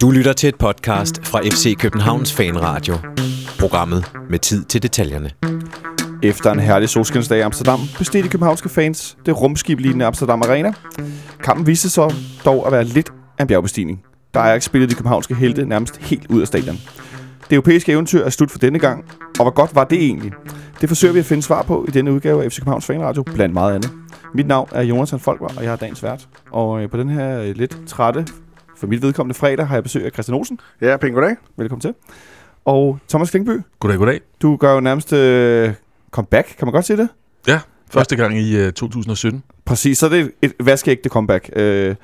Du lytter til et podcast fra FC Københavns Fanradio. Programmet med tid til detaljerne. Efter en herlig solskinsdag i Amsterdam besteg de københavnske fans det rumskib-lignende Amsterdam Arena. Kampen viste sig dog at være lidt af en bjergbestigning. Der er ikke spillet de københavnske helte nærmest helt ud af stadion. Det europæiske eventyr er slut for denne gang, og hvor godt var det egentlig? Det forsøger vi at finde svar på i denne udgave af FC Københavns Fanradio, blandt meget andet. Mit navn er Jonathan Folkvar, og jeg er dagens vært. Og øh, på den her øh, lidt trætte, for mit vedkommende fredag, har jeg besøg af Christian Olsen. Ja, pænt goddag. Velkommen til. Og Thomas Klingby, Goddag, goddag. du gør jo nærmest øh, comeback, kan man godt sige det? Ja, første gang i uh, 2017. Præcis, så er det et, et vaskeægte comeback. Øh,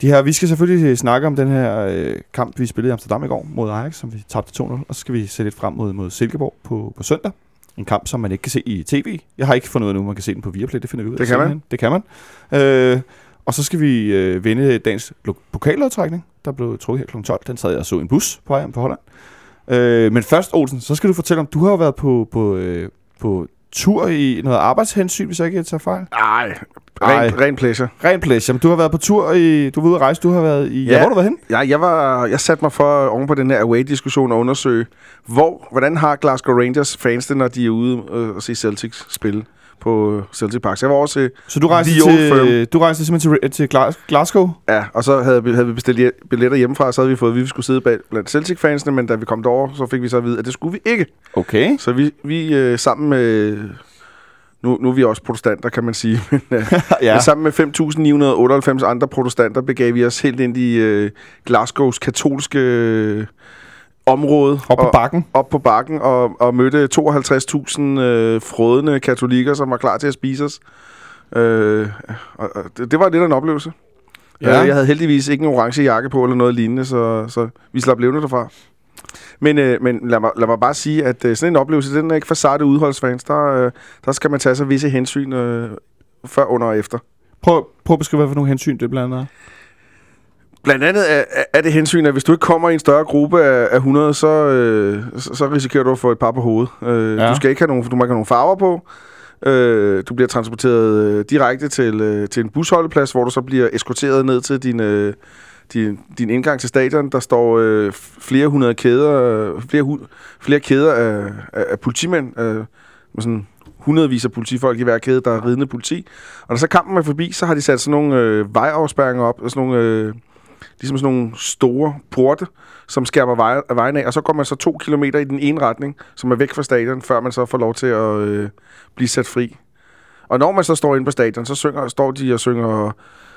de her, vi skal selvfølgelig snakke om den her øh, kamp, vi spillede i Amsterdam i går mod Ajax, som vi tabte 2-0, og så skal vi se lidt frem mod, mod Silkeborg på, på søndag. En kamp, som man ikke kan se i tv. Jeg har ikke fundet ud af nu, man kan se den på Viaplay, det finder vi ud af. Det kan man. Det kan man. Øh, og så skal vi øh, vinde dagens pokallodtrækning, der blev trukket her kl. 12. Den sad jeg og så en bus på vej hjem fra Holland. Øh, men først, Olsen, så skal du fortælle om, du har været på, på, øh, på tur i noget arbejdshensyn, hvis jeg ikke tager fejl. Ej, Ej. ren, ren pleasure. Ren pleasure. Du har været på tur i... Du var ude at rejse. Du har været i... Ja. Ja. hvor har du været hen? Ja, jeg, var, jeg satte mig for oven på den her away-diskussion og undersøge, hvor, hvordan har Glasgow Rangers fans det, når de er ude øh, og se Celtics spille på Celtic Park. Så jeg var også til, Så du rejste, til, du rejste simpelthen til, til Glas- Glasgow? ja, og så havde vi, havde vi bestilt billetter hjemmefra, så havde vi fået at vi skulle sidde bag, blandt Celtic-fansene, men da vi kom derover, så fik vi så at vide, at det skulle vi ikke. Okay. Så vi, vi øh, sammen med... Nu, nu er vi også protestanter, kan man sige. Men, øh, ja. Men sammen med 5.998 andre protestanter begav vi os helt ind i øh, Glasgows katolske øh, område. Op på og, bakken. op på bakken og, og mødte 52.000 øh, frødende katolikker, som var klar til at spise os. Øh, og, og det, det var lidt af en oplevelse. Ja. Øh, jeg havde heldigvis ikke en orange jakke på eller noget lignende, så, så vi slap levende derfra. Men, øh, men lad, mig, lad mig bare sige, at øh, sådan en oplevelse, den er ikke for sarte udholdsfans. Der, øh, der skal man tage sig visse hensyn øh, før, under og efter. Prøv, prøv at beskrive, hvad for nogle hensyn det blandt andet. Blandt andet er, er- det hensyn, at hvis du ikke kommer i en større gruppe af, af 100, så, øh, så, så risikerer du at få et par på hovedet. Øh, Ja. ja. Du skal ikke have nogen, du må ikke have nogen farver på. Øh, du bliver transporteret øh, direkte til, øh, til en busholdeplads, hvor du så bliver eskorteret ned til din, øh, din, din indgang til stadion. Der står øh, flere hundrede kæder, øh, flere, hu- flere kæder af, af, af politimænd, øh, med sådan hundredvis af politifolk i hver kæde, der er ridende politi. Og når så kampen er forbi, så har de sat sådan nogle øh, vejafspærringer op, sådan nogle... Øh, ligesom sådan nogle store porte, som skærmer vej, vejen af, og så går man så to kilometer i den ene retning, som er væk fra stadion, før man så får lov til at øh, blive sat fri. Og når man så står inde på stadion, så synger, står de og synger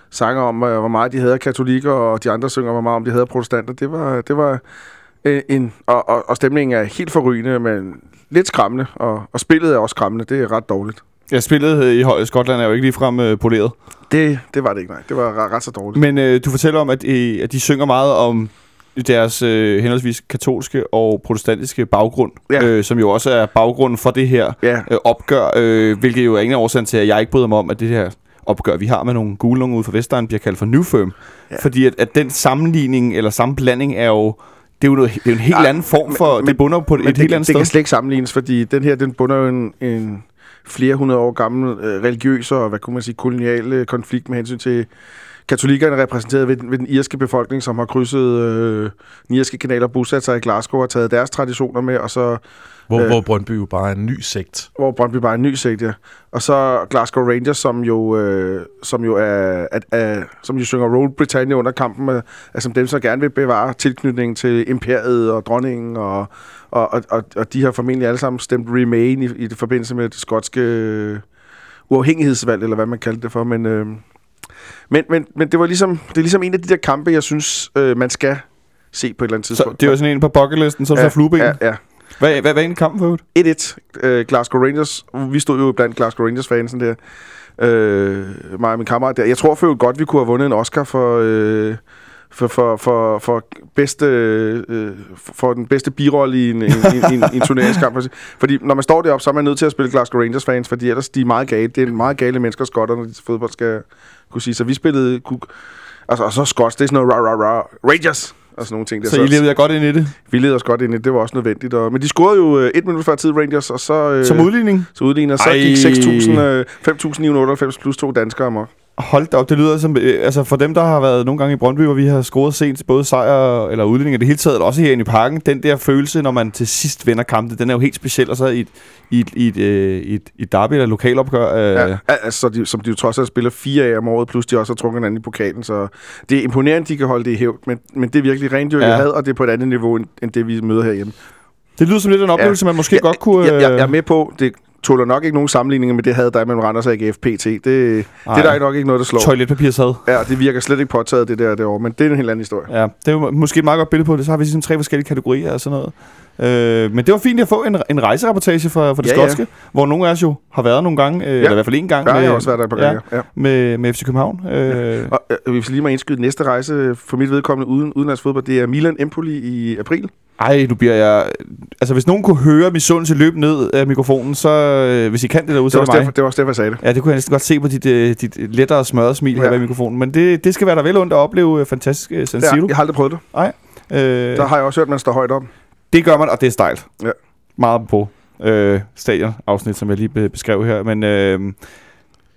sanger om, øh, hvor meget de hader katolikker, og de andre synger, hvor meget om de hader protestanter. Det var, det var øh, en... Og, og, og stemningen er helt forrygende, men lidt skræmmende, og, og spillet er også skræmmende. Det er ret dårligt. Jeg spillede øh, i Skotland er jo ikke ligefrem øh, poleret. Det, det var det ikke, nej. Det var ret, så dårligt. Men øh, du fortæller om, at, øh, at de synger meget om deres øh, henholdsvis katolske og protestantiske baggrund, Ja. øh, som jo også er baggrunden for det her Ja, øh, opgør, øh, hvilket jo er ingen årsag til, at jeg ikke bryder mig om, at det her opgør, vi har med nogle gule nogen ude fra Vestegn, bliver kaldt for New Firm. Ja. Ja. Fordi at, at den sammenligning eller sammenblanding er jo, det er jo, noget, det er jo en helt Ej, anden form men- for, men- det bunder på et Men helt det, andet det kan sted. slet ikke sammenlignes, fordi den her, den bunder jo en, en flere hundrede år gamle øh, religiøse og, hvad kunne man sige, koloniale øh, konflikt med hensyn til katolikkerne repræsenteret ved, den- ved den irske befolkning, som har krydset øh, den irske kanaler, bosat sig i Glasgow og taget deres traditioner med, og så hvor, Øh. øh. hvor Brøndby jo bare er en ny sekt. hvor Brøndby bare er en ny sigt, ja. Og så Glasgow Rangers, som jo, øh, som jo er, at, er, som jo synger Roll Britannia under kampen, er, er som dem, som gerne vil bevare tilknytningen til imperiet og dronningen, og, og, og, og, og de har formentlig alle sammen stemt Remain i, i det forbindelse med det skotske øh, uafhængighedsvalg, eller hvad man kaldte det for, men, øh, men, men, men det var ligesom, det er ligesom en af de der kampe, jeg synes, øh, man skal se på et eller andet Så tidspunkt. det var sådan en på bucketlisten, som ja, så flueben. ja, Ja. Hvad, hvad, hvad er egentlig kampen for øvrigt? 1-1 øh, Glasgow Rangers. Vi stod jo blandt Glasgow Rangers-fansen der. Øh, mig og min kammerat der. Jeg tror for godt, vi kunne have vundet en Oscar for... Øh, for, for, for, for, bedste, øh, for den bedste birolle i en, en, en, en, en turneringskamp. Fordi når man står deroppe, så er man nødt til at spille Glasgow Rangers fans, fordi ellers de er meget gale. Det er meget gale mennesker, skotter, når de til fodbold skal kunne sige. Så vi spillede... Kunne, altså, og så skots, det er sådan noget rah, rah, rah, Rangers! Og sådan nogle ting. Der. Så I levede jeg godt ind i det? Vi leder os godt ind i det. Det var også nødvendigt. Og, men de scorede jo øh, et minut før tid, Rangers, og så... Øh, Som udligning? så udligner. Så Ej. gik 6.000, øh, 5.998 plus to danskere amok. Hold da op, det lyder som... Øh, altså for dem, der har været nogle gange i Brøndby, hvor vi har scoret sent både sejr eller udligning, og det hele taget, og også herinde i parken, den der følelse, når man til sidst vinder kampen, den er jo helt speciel, og så i et, i et, i et, øh, i et, i et derby eller lokalopgør. Øh, Ja, altså, de, som de jo trods alt spiller fire af om året, plus de også har trukket hinanden i pokalen, så det er imponerende, de kan holde det i hævd, men, men det er virkelig rendyrket Ja. ja. had, og det er på et andet niveau, end, end det, vi møder herhjemme. det lyder som lidt en oplevelse, man måske jeg, godt kunne... Jeg, jeg, jeg er øh, med på, det tåler nok ikke nogen sammenligninger med det havde der er mellem Randers og AGF PT. Det, det er der nok ikke noget, der slår. Toiletpapirsad. Ja, det virker slet ikke påtaget, det der derovre, men det er en helt anden historie. Ja, det er jo måske et meget godt billede på det. Så har vi ligesom tre forskellige kategorier og sådan noget. Øh, men det var fint at få en, en rejsereportage fra, fra det Ja, ja, ja. skotske, hvor nogle af os jo har været nogle gange, øh, ja. eller i hvert fald en gang, Ja, med, jeg har også været der på ja, gange. Ja. med, med FC København. Øh, Og øh, hvis lige må indskyde næste rejse for mit vedkommende uden udenlandsfodbold, det er Milan Empoli i april. Ej, nu bliver jeg... Altså, hvis nogen kunne høre misundelse løbe ned af mikrofonen, så... Øh, hvis I kan det derude, Det så er det mig. derfor, det var også derfor, jeg sagde det. Ja, det kunne jeg næsten godt se på dit, øh, dit lettere smørrede smil her Ja. ved mikrofonen. Men det, det skal være der vel ondt at opleve øh, fantastisk øh, San Ja, Siro. jeg har aldrig prøvet det. Øh, Der har jeg også hørt, at man står højt op. Det gør man, og det er stejlt. Ja. Meget på øh, stadion-afsnit, som jeg lige be- beskrev her. Men øh,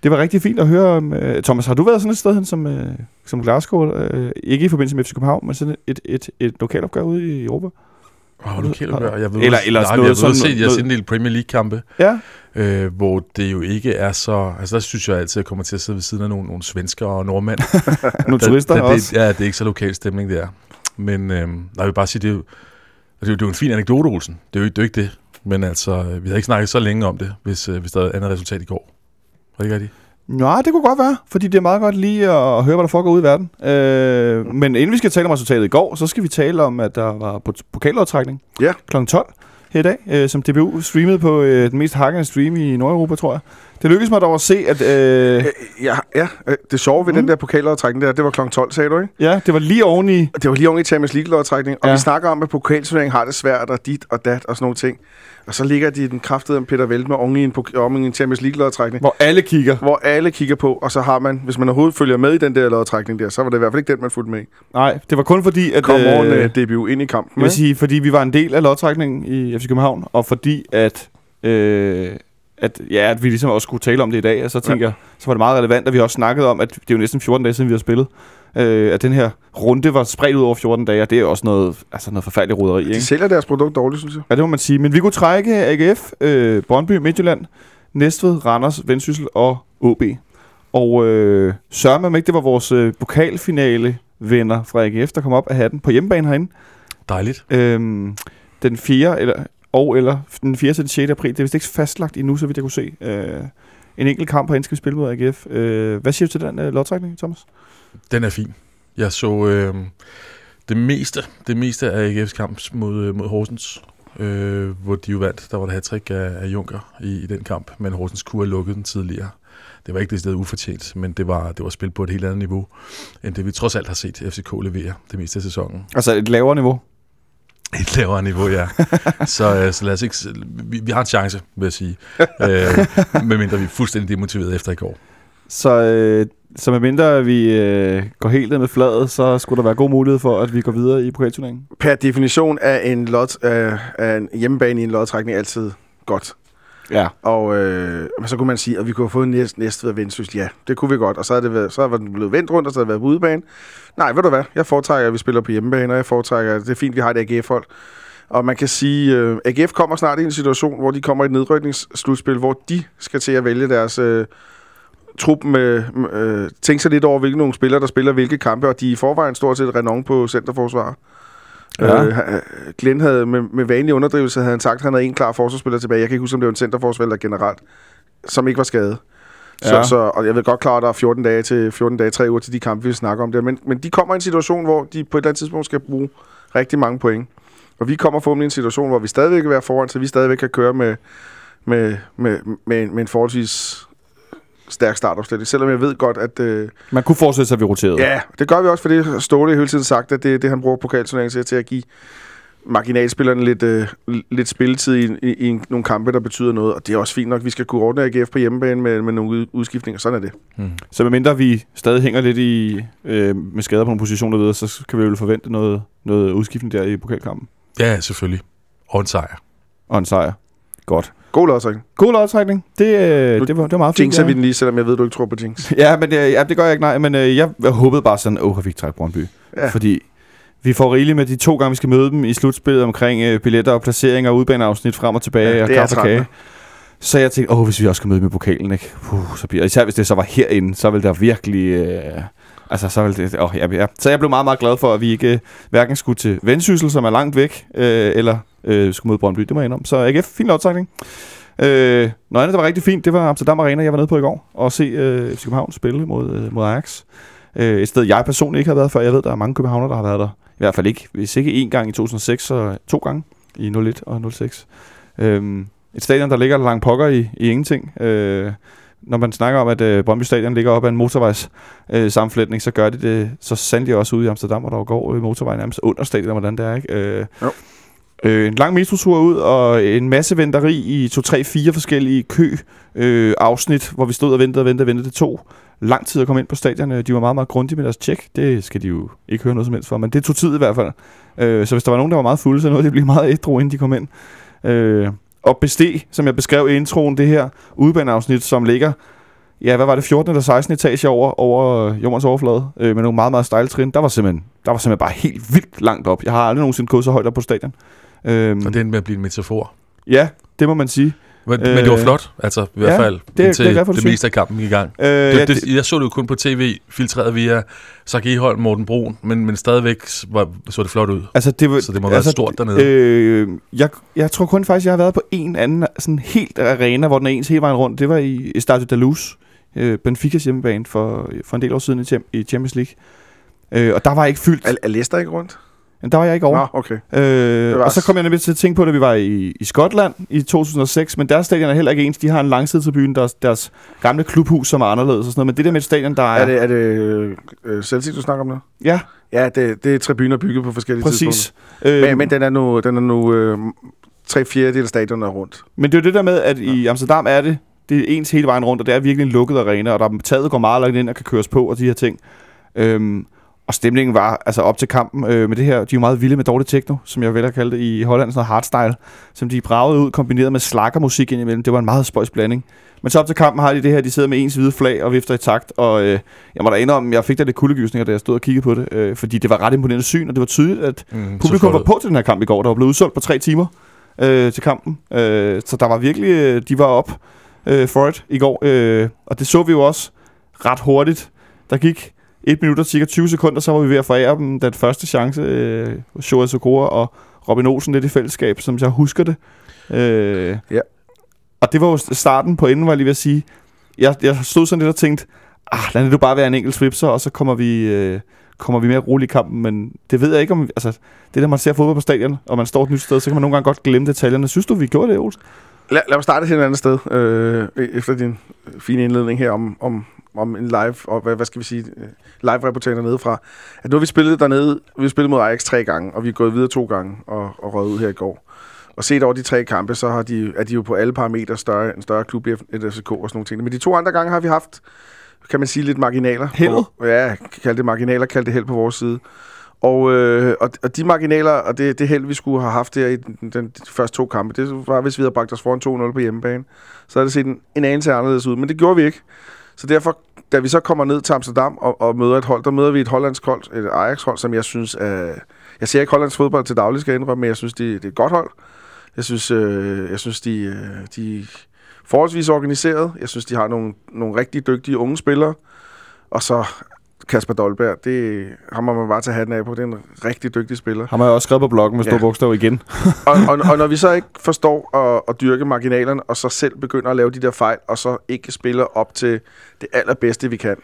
det var rigtig fint at høre om... Øh, Thomas, har du været sådan et sted hen som, øh, som Glasgow? Øh, ikke i forbindelse med FC København, men sådan et, et, et lokalopgør ude i Europa? Åh, oh, lokalopgør. Jeg ved, Eller- eller nej, noget jeg sådan at se, jeg har set en del Premier League-kampe, Ja. øh, hvor det jo ikke er så... Altså, der synes jeg altid, at jeg kommer til at sidde ved siden af nogle, nogle svenskere og nordmænd. Nogle turister det, også. Det, ja, det er ikke så lokal stemning, det er. Men øh, jeg vil bare sige, det er jo, det er jo, det er jo en fin anekdote, Olsen. Det er jo, ikke- det er jo ikke det. Men altså, øh, vi havde ikke snakket så længe om det, hvis, øh, hvis der var et andet resultat i går. Var det ikke rigtigt? Nej, det kunne godt være, fordi det er meget godt lige at høre, hvad der foregår ude i verden. Øh, men inden vi skal tale om resultatet i går, så skal vi tale om, at der var po- pokallodtrækning Ja. kl. 12 her i dag, øh, som DBU streamede på øh, den mest hakkende stream i Nordeuropa, tror jeg. Det lykkedes mig dog at se, at øh, Øh, Ja, ja, øh, det sjove ved Mm. den der pokallodtrækning der, det var kl. 12, sagde du, ikke? ja, det var lige oven i... Det var lige oven i Champions League-lodtrækning, og Ja. vi snakker om, at pokalturneringen har det svært, og dit og dat og sådan nogle ting. Og så ligger de den kraftede om Peter Velt med oven i en, oven i en Champions League-lodtrækning, Hvor alle kigger. hvor alle kigger på, og så har man, hvis man overhovedet følger med i den der lodtrækning der, så var det i hvert fald ikke den, man fulgte med i. Nej, det var kun fordi, at... Kom øh, øh, DBU ind i kampen. Jeg vil sige, fordi vi var en del af lodtrækningen i FC København, og fordi at, øh, at, ja, at vi ligesom også skulle tale om det i dag, og så tænker jeg, så var det meget relevant, at vi også snakkede om, at det er jo næsten 14 dage siden, vi har spillet, øh, at den her runde var spredt ud over 14 dage, og det er jo også noget, altså noget forfærdeligt roderi, De ikke? sælger deres produkt dårligt, synes jeg. Ja, det må man sige. Men vi kunne trække AGF, øh, Brøndby, Midtjylland, Næstved, Randers, Vendsyssel og OB. Og øh, sørger man ikke, det var vores øh, pokalfinale venner fra AGF, der kom op af hatten på hjemmebane herinde. Dejligt. Øhm, den 4. eller og eller den 4. til den 6. april. Det er vist ikke fastlagt endnu, så vidt jeg kunne se. Øh, en enkelt kamp herinde skal vi spille mod AGF. Øh, hvad siger du til den øh, lodtrækning, Thomas? Den er fin. Jeg så øh, det meste, det meste af AGF's kamp mod, øh, mod Horsens, øh, hvor de jo vandt. Der var der hat af, af Junker i, i den kamp, men Horsens kunne have lukket den tidligere. Det var ikke det sted ufortjent, men det var, det var spil på et helt andet niveau, end det vi trods alt har set FCK levere det meste af sæsonen. Altså et lavere niveau. Et lavere niveau, ja. så, øh, så lad os ikke... Vi, vi har en chance, vil jeg sige. øh, medmindre vi er fuldstændig demotiveret efter i går. Så, øh, så medmindre vi øh, går helt ned med fladet, så skulle der være god mulighed for, at vi går videre i pokalturneringen. Per definition er en, lot, øh, er en hjemmebane i en lodtrækning altid godt. Ja. Og øh, men så kunne man sige, at vi kunne have fået næst, næste ved Vendsyssel. Ja, det kunne vi godt. Og så, er det været, så var den blevet vendt rundt, og så havde det været på udebane. Nej, ved du hvad? Jeg foretrækker, at vi spiller på hjemmebane, og jeg foretrækker, at det er fint, vi har et AGF-hold. Og man kan sige, at øh, AGF kommer snart i en situation, hvor de kommer i et nedrykningsslutspil, hvor de skal til at vælge deres øh, trup med... Øh, tænke sig lidt over, hvilke nogle spillere, der spiller hvilke kampe, og de er i forvejen stort set renon på centerforsvar. Ja. Øh, Glenn havde med, med vanlig underdrivelse havde han sagt, at han havde en klar forsvarsspiller tilbage. Jeg kan ikke huske, om det var en centerforsvar generelt, som ikke var skadet. Så, Ja. så, og jeg ved godt klart, at der er 14 dage til 14 dage, 3 uger til de kampe, vi snakker om der. Men, men de kommer i en situation, hvor de på et eller andet tidspunkt skal bruge rigtig mange point. Og vi kommer forhåbentlig i en situation, hvor vi stadigvæk kan være foran, så vi stadigvæk kan køre med, med, med, med, en- med en forholdsvis stærk startopstilling. Selvom jeg ved godt, at... Øh, Man kunne forestille sig, at vi roterede. Ja, det gør vi også, fordi Ståle hele tiden sagt, at det det, han bruger pokalturneringen til, til at give marginalspillerne lidt, øh, lidt spilletid i, i, i, nogle kampe, der betyder noget. Og det er også fint nok, vi skal kunne ordne AGF på hjemmebane med, med nogle ud- udskiftninger. Sådan er det. Hmm. Så medmindre vi stadig hænger lidt i, øh, med skader på nogle positioner videre, så kan vi jo forvente noget, noget udskiftning der i pokalkampen. Ja, selvfølgelig. Og en sejr. Og en sejr. Godt. God lodtrækning. God lodtrækning. Det, øh, det, var, det var meget fint. Jinxer vi den lige, selvom jeg ved, du ikke tror på Jinx. Ja, men øh, ja, det gør jeg ikke, nej. Men øh, jeg, jeg håbede bare sådan, åh, vi ikke trække Brøndby. Ja. Fordi vi får rigeligt med de to gange, vi skal møde dem i slutspillet omkring øh, billetter og placeringer, udbaneafsnit frem og tilbage Ja, og det kaffe og kage. Så jeg tænkte, åh, hvis vi også skal møde i pokalen, ikke? Puh, så bliver, især hvis det så var herinde, så ville der virkelig... Øh, altså, så ville det... Åh, ja, ja. Så jeg blev meget, meget glad for, at vi ikke øh, hverken skulle til Vendsyssel, som er langt væk, øh, eller øh, skulle mod Brøndby. Det må jeg indrømme. Så AGF, fin lodtrækning. Øh, noget andet, der var rigtig fint, det var Amsterdam Arena, jeg var nede på i går, og se øh, FC København spille mod, øh, mod Ajax. Øh, et sted, jeg personligt ikke har været før. Jeg ved, der er mange københavner, der har været der. I hvert fald ikke, hvis ikke én gang i 2006, så to gange i 01 og 06. Øh, et stadion, der ligger langt pokker i, i ingenting. Øh, når man snakker om, at øh, Brøndby Stadion ligger op ad en motorvejs øh, sammenflætning, så gør det det så sandelig også ude i Amsterdam, hvor der går øh, motorvejen nærmest under stadion, hvordan det er, ikke? Øh, Jo. Øh, en lang metrotur ud, og en masse venteri i to, tre, fire forskellige kø øh, afsnit, hvor vi stod og ventede og ventede og ventede. Det tog lang tid at komme ind på stadion. Øh, De var meget, meget grundige med deres tjek. Det skal de jo ikke høre noget som helst for, men det tog tid i hvert fald. Øh, så hvis der var nogen, der var meget fulde, så nåede de at blive meget ædru, inden de kom ind. Øh, og besteg, som jeg beskrev i introen, det her udebaneafsnit, som ligger ja, hvad var det, 14 eller 16 etage over, over jordens overflade, øh, med nogle meget, meget stejle trin. Der var, simpelthen, der var simpelthen bare helt vildt langt op. Jeg har aldrig nogensinde gået så højt op på stadion. Øhm, Og det endte med at blive en metafor. Ja, det må man sige. Men, øh, men det var Øh, flot, altså i hvert ja, fald, det det indtil du det siger. meste af kampen gik i gang. Øh, Det, ja, det, jeg så det jo kun på tv, filtreret via Sark Eholm, Morten Brun, men, men stadigvæk var, så det flot ud. altså, det, var, Så det må være stort dernede. Øh, jeg, jeg tror kun faktisk, jeg har været på en anden sådan helt arena, hvor den er ens hele vejen rundt. Det var i Estadio da Luz, øh, Benficas hjemmebane for, for en del år siden i, Cham- i Champions League. Øh, og der var ikke fyldt. Er, er Leicester ikke rundt? Der var jeg ikke over. Nå, okay. Øh, og så kom jeg nemlig til at tænke på, at vi var i, i Skotland i 2006, men deres stadion er heller ikke ens. De har en langsidetribune, deres, deres gamle klubhus, som er anderledes og sådan noget. Men det der med et stadion, der er... Er det, er det øh, Celtic, du snakker om nu? Ja, Ja, det, det er tribuner bygget på forskellige præcis. tidspunkter. Øh, Men, men den er nu, den er nu øh, tre fjerdedel af stadion er rundt. Men det er jo det der med, at i Amsterdam er det, det er ens hele vejen rundt, og det er virkelig en lukket arena, og der taget går meget langt ind og kan køres på, og de her ting. Øhm, og stemningen var altså op til kampen øh, med det her, de er jo meget vilde med dårlig techno, som jeg vil at kalde det i Holland, sådan noget hardstyle, som de bragede ud, kombineret med slakkermusik indimellem. Det var en meget spøjs blanding. Men så op til kampen har de det her, de sidder med ens hvide flag og vifter i takt, og øh, jeg må da indrømme, jeg fik da lidt kuldegysninger, da jeg stod og kiggede på det, øh, fordi det var ret imponerende syn, og det var tydeligt, at Mm, Publikum var på til den her kamp i går. Der var blevet udsolgt på tre timer øh, til kampen. Øh, så der var virkelig, øh, de var op øh, for it i går. Øh, og det så vi jo også ret hurtigt. Der gik 1 minut og cirka 20 sekunder, så var vi ved at forære dem den første chance. Øh, Shoa Sokora og Robin Olsen lidt i fællesskab, som jeg husker det. Øh, Ja. Og det var jo starten på enden, var jeg lige ved at sige. Jeg, jeg stod sådan lidt og tænkte, ah, lad det nu bare være en enkelt svipser, og så kommer vi... Øh, kommer vi mere roligt i kampen, men det ved jeg ikke om... Altså, det der, man ser fodbold på stadion, og man står et nyt sted, så kan man nogle gange godt glemme detaljerne. Synes du, vi gjorde det, Olsen? Lad, lad mig starte et andet sted, øh, efter din fine indledning her om, om, om en live, og hvad, hvad skal vi sige, øh, live-reportager dernede fra. At nu har vi spillet dernede, vi har spillet mod Ajax tre gange, og vi er gået videre to gange og, og røget ud her i går. Og set over de tre kampe, så har de, er de jo på alle parametre større, en større klub end FCK og sådan nogle ting. Men de to andre gange har vi haft, kan man sige, lidt marginaler. Heldet? Ja, kald det marginaler, kald det held på vores side. Og, øh, og, og de marginaler, og det, det held, vi skulle have haft der i den, den, de første to kampe, det var, hvis vi havde bragt os foran 2-0 på hjemmebane. Så havde det set en, en anelse anderledes ud, men det gjorde vi ikke. Så derfor, da vi så kommer ned til Amsterdam og, og møder et hold, der møder vi et hollandsk hold, et Ajax-hold, som jeg synes er... Jeg ser ikke hollandsk fodbold til daglig, skal jeg indrømme, men jeg synes, det, det er et godt hold. Jeg synes, øh, jeg synes de, øh, de er forholdsvis organiseret. Jeg synes, de har nogle, nogle rigtig dygtige unge spillere. Og så Kasper Dolberg, det ham må man bare tage hatten af på. Det er en rigtig dygtig spiller. Har man jo også skrevet på bloggen med store Ja. bogstaver igen. og, og, og når vi så ikke forstår at, at dyrke marginalerne, og så selv begynder at lave de der fejl, og så ikke spiller op til det allerbedste, vi kan,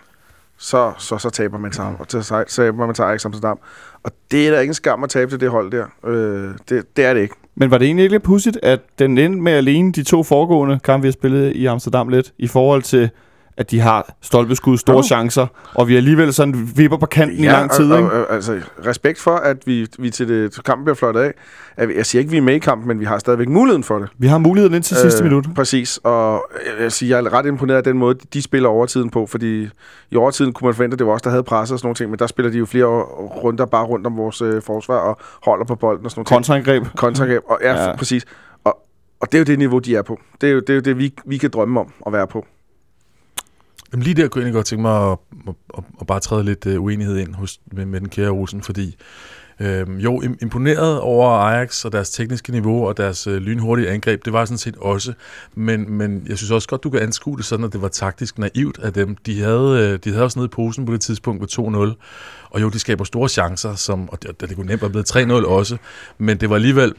så, så, så taber man til, og til, så taber man til Ajax Amsterdam. Og det er da ikke en skam at tabe til det hold der. Øh, det, det er det ikke. Men var det egentlig ikke lidt pudsigt, at den endte med at ligne de to foregående kampe, vi har spillet i Amsterdam lidt, i forhold til, at de har stolpeskud, store Jo. chancer, og vi alligevel sådan vipper på kanten ja, i lang tid, og, ikke? og, og, altså, respekt for, at vi, vi til, det, kampen bliver fløjtet af. Jeg siger ikke, vi er med i kampen, men vi har stadigvæk muligheden for det. Vi har muligheden indtil sidste minut. Præcis, og jeg, vil sige, jeg er ret imponeret af den måde, de spiller overtiden på, fordi i overtiden kunne man forvente, at det var os, der havde presset og sådan nogle ting, men der spiller de jo flere runder bare rundt om vores øh, forsvar og holder på bolden og sådan nogle ting. Kontraangreb. Kontraangreb. Og ja, Ja. ja. præcis. Og, og det er jo det niveau, de er på. Det er jo det, er jo det vi, vi kan drømme om at være på. Jamen lige der kunne jeg egentlig godt tænke mig at, at, at, at bare træde lidt uh, uenighed ind hos, med, med den kære Olsen, fordi øh, jo, imponeret over Ajax og deres tekniske niveau og deres øh, lynhurtige angreb, det var sådan set også, men, men jeg synes også godt, du kan anskue det sådan, at det var taktisk naivt af dem. De havde, øh, de havde også nede i posen på det tidspunkt ved 2-0, og jo, de skaber store chancer, som, og det, det kunne nemt være blevet 3-0 også, men det var alligevel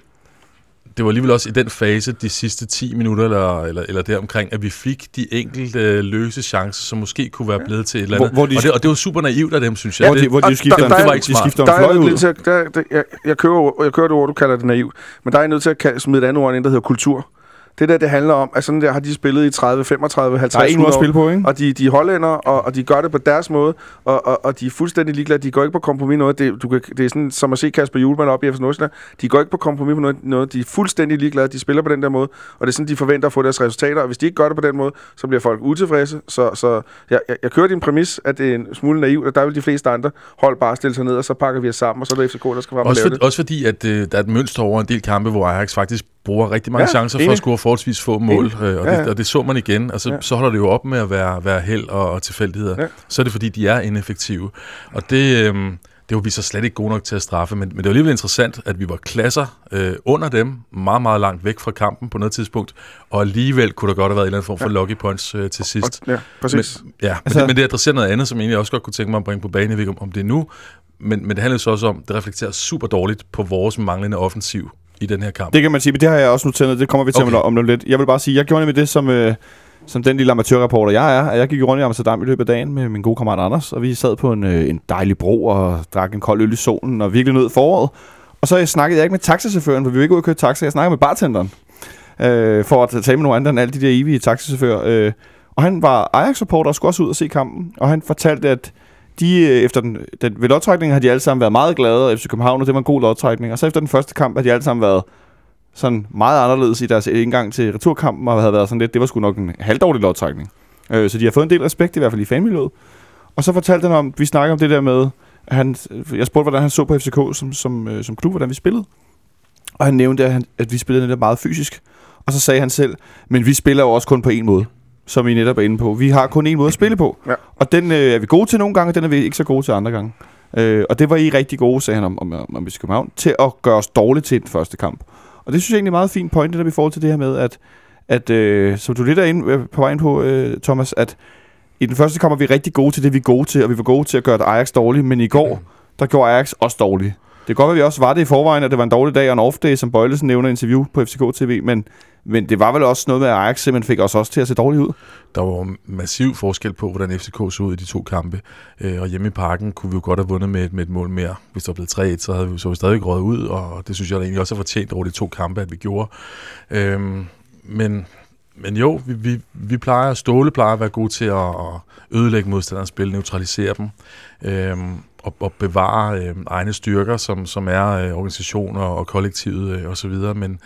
det var alligevel også i den fase, de sidste 10 minutter eller, eller, eller deromkring, at vi fik de enkelte øh, løse chancer, som måske kunne være blevet til et eller andet. Hvor- hvor de- og, det, og det var super naivt af dem, synes jeg. Hvor det, de, hvor de skifter, der- en, der er- de det var ikke smart. skifter Der er nødt til at, der, der, jeg, jeg, kører, jeg kører det ord, du kalder det naivt, men der er jeg nødt til at kalde, smide et andet ord ind, der hedder kultur. Det der, det handler om, at sådan der har de spillet i 30, 35, 50 Der er en måde at 100 år. spille på, ikke? Og de, de er hollænder, og, og de gør det på deres måde, og, og, og de er fuldstændig ligeglade. De går ikke på kompromis noget. Det, du kan, det er sådan som at se Kasper Julemand op i FC Nordsjælland. De går ikke på kompromis på noget, noget. De er fuldstændig ligeglade. De spiller på den der måde, og det er sådan, de forventer at få deres resultater. Og hvis de ikke gør det på den måde, så bliver folk utilfredse. Så, så jeg, jeg, jeg kører din præmis, at det er en smule naivt, og der vil de fleste andre hold bare stille sig ned, og så pakker vi os sammen, og så er det FCK, der skal frem og Også, lave for, det. også fordi, at øh, der er et mønster over en del kampe, hvor Ajax faktisk bruger rigtig mange Ja, chancer for enig. at score forholdsvis få mål, øh, og, Ja, det, ja. og det så man igen. Altså, Ja. Så holder det jo op med at være, være held og, og tilfældigheder. Ja. Så er det fordi, de er ineffektive. Og det, øh, det var vi så slet ikke gode nok til at straffe, men, men det var alligevel interessant, at vi var klasser øh, under dem, meget, meget langt væk fra kampen på noget tidspunkt, og alligevel kunne der godt have været en eller anden form for lucky punch øh, til sidst. Og, ja, præcis. Men, ja, men, Altså- det, men det adresserer noget andet, som jeg egentlig også godt kunne tænke mig at bringe på banen. Jeg ved ikke, om, om det er nu, men, men det handler så også om, det reflekterer super dårligt på vores manglende offensiv i den her kamp. Det kan man sige, men det har jeg også noteret ned. Det kommer vi til Okay. om, lidt. Jeg vil bare sige, jeg gjorde nemlig det, som, øh, som den lille amatørreporter jeg er. At jeg gik rundt i Amsterdam i løbet af dagen med min gode kammerat Anders, og vi sad på en, øh, en dejlig bro og drak en kold øl i solen og virkelig nød foråret. Og så snakkede jeg ikke med taxachaufføren, for vi var ikke ude at køre taxa. Jeg snakkede med bartenderen, øh, for at tale med nogle andre end alle de der evige taxachauffører. Øh, og han var Ajax-supporter og skulle også ud og se kampen. Og han fortalte, at de, øh, efter den, den, ved lodtrækningen har de alle sammen været meget glade, og FC København, og det var en god lodtrækning. Og så efter den første kamp har de alle sammen været sådan meget anderledes i deres indgang til returkampen, og havde været sådan lidt, det var sgu nok en halvdårlig lodtrækning. Øh, så de har fået en del respekt, i hvert fald i fanmiljøet. Og så fortalte han om, vi snakker om det der med, at han, jeg spurgte, hvordan han så på FCK som, som, øh, som klub, hvordan vi spillede. Og han nævnte, at, han, at vi spillede netop meget fysisk. Og så sagde han selv, men vi spiller jo også kun på en måde, som I netop er inde på. Vi har kun en måde at spille på. Ja. Og den øh, er vi gode til nogle gange, og den er vi ikke så gode til andre gange. Øh, og det var I rigtig gode, sagde han om, om, om, FC København, til at gøre os dårligt til den første kamp. Og det synes jeg egentlig er meget fint point, det der i forhold til det her med, at, at øh, som du lidt er inde, øh, på vejen på, øh, Thomas, at i den første kamp er vi rigtig gode til det, vi er gode til, og vi var gode til at gøre Ajax dårligt, men i går, der gjorde Ajax også dårligt. Det kan godt være, at vi også var det i forvejen, at det var en dårlig dag og en off-day, som Bøjlesen nævner i interview på FCK TV, men, men det var vel også noget med, at Ajax simpelthen fik os også til at se dårligt ud. Der var massiv forskel på, hvordan FCK så ud i de to kampe. Øh, og hjemme i parken kunne vi jo godt have vundet med, et- med et mål mere. Hvis der var blevet 3-1, så havde vi så vi stadig røget ud, og det synes jeg da egentlig også er fortjent over de to kampe, at vi gjorde. Øhm, men, men jo, vi, vi, vi plejer, Ståle plejer at være gode til at, at ødelægge modstanderens spil, neutralisere dem, øhm, og, og bevare øh, egne styrker, som, som er øh, organisationer og kollektivet øh, osv., men,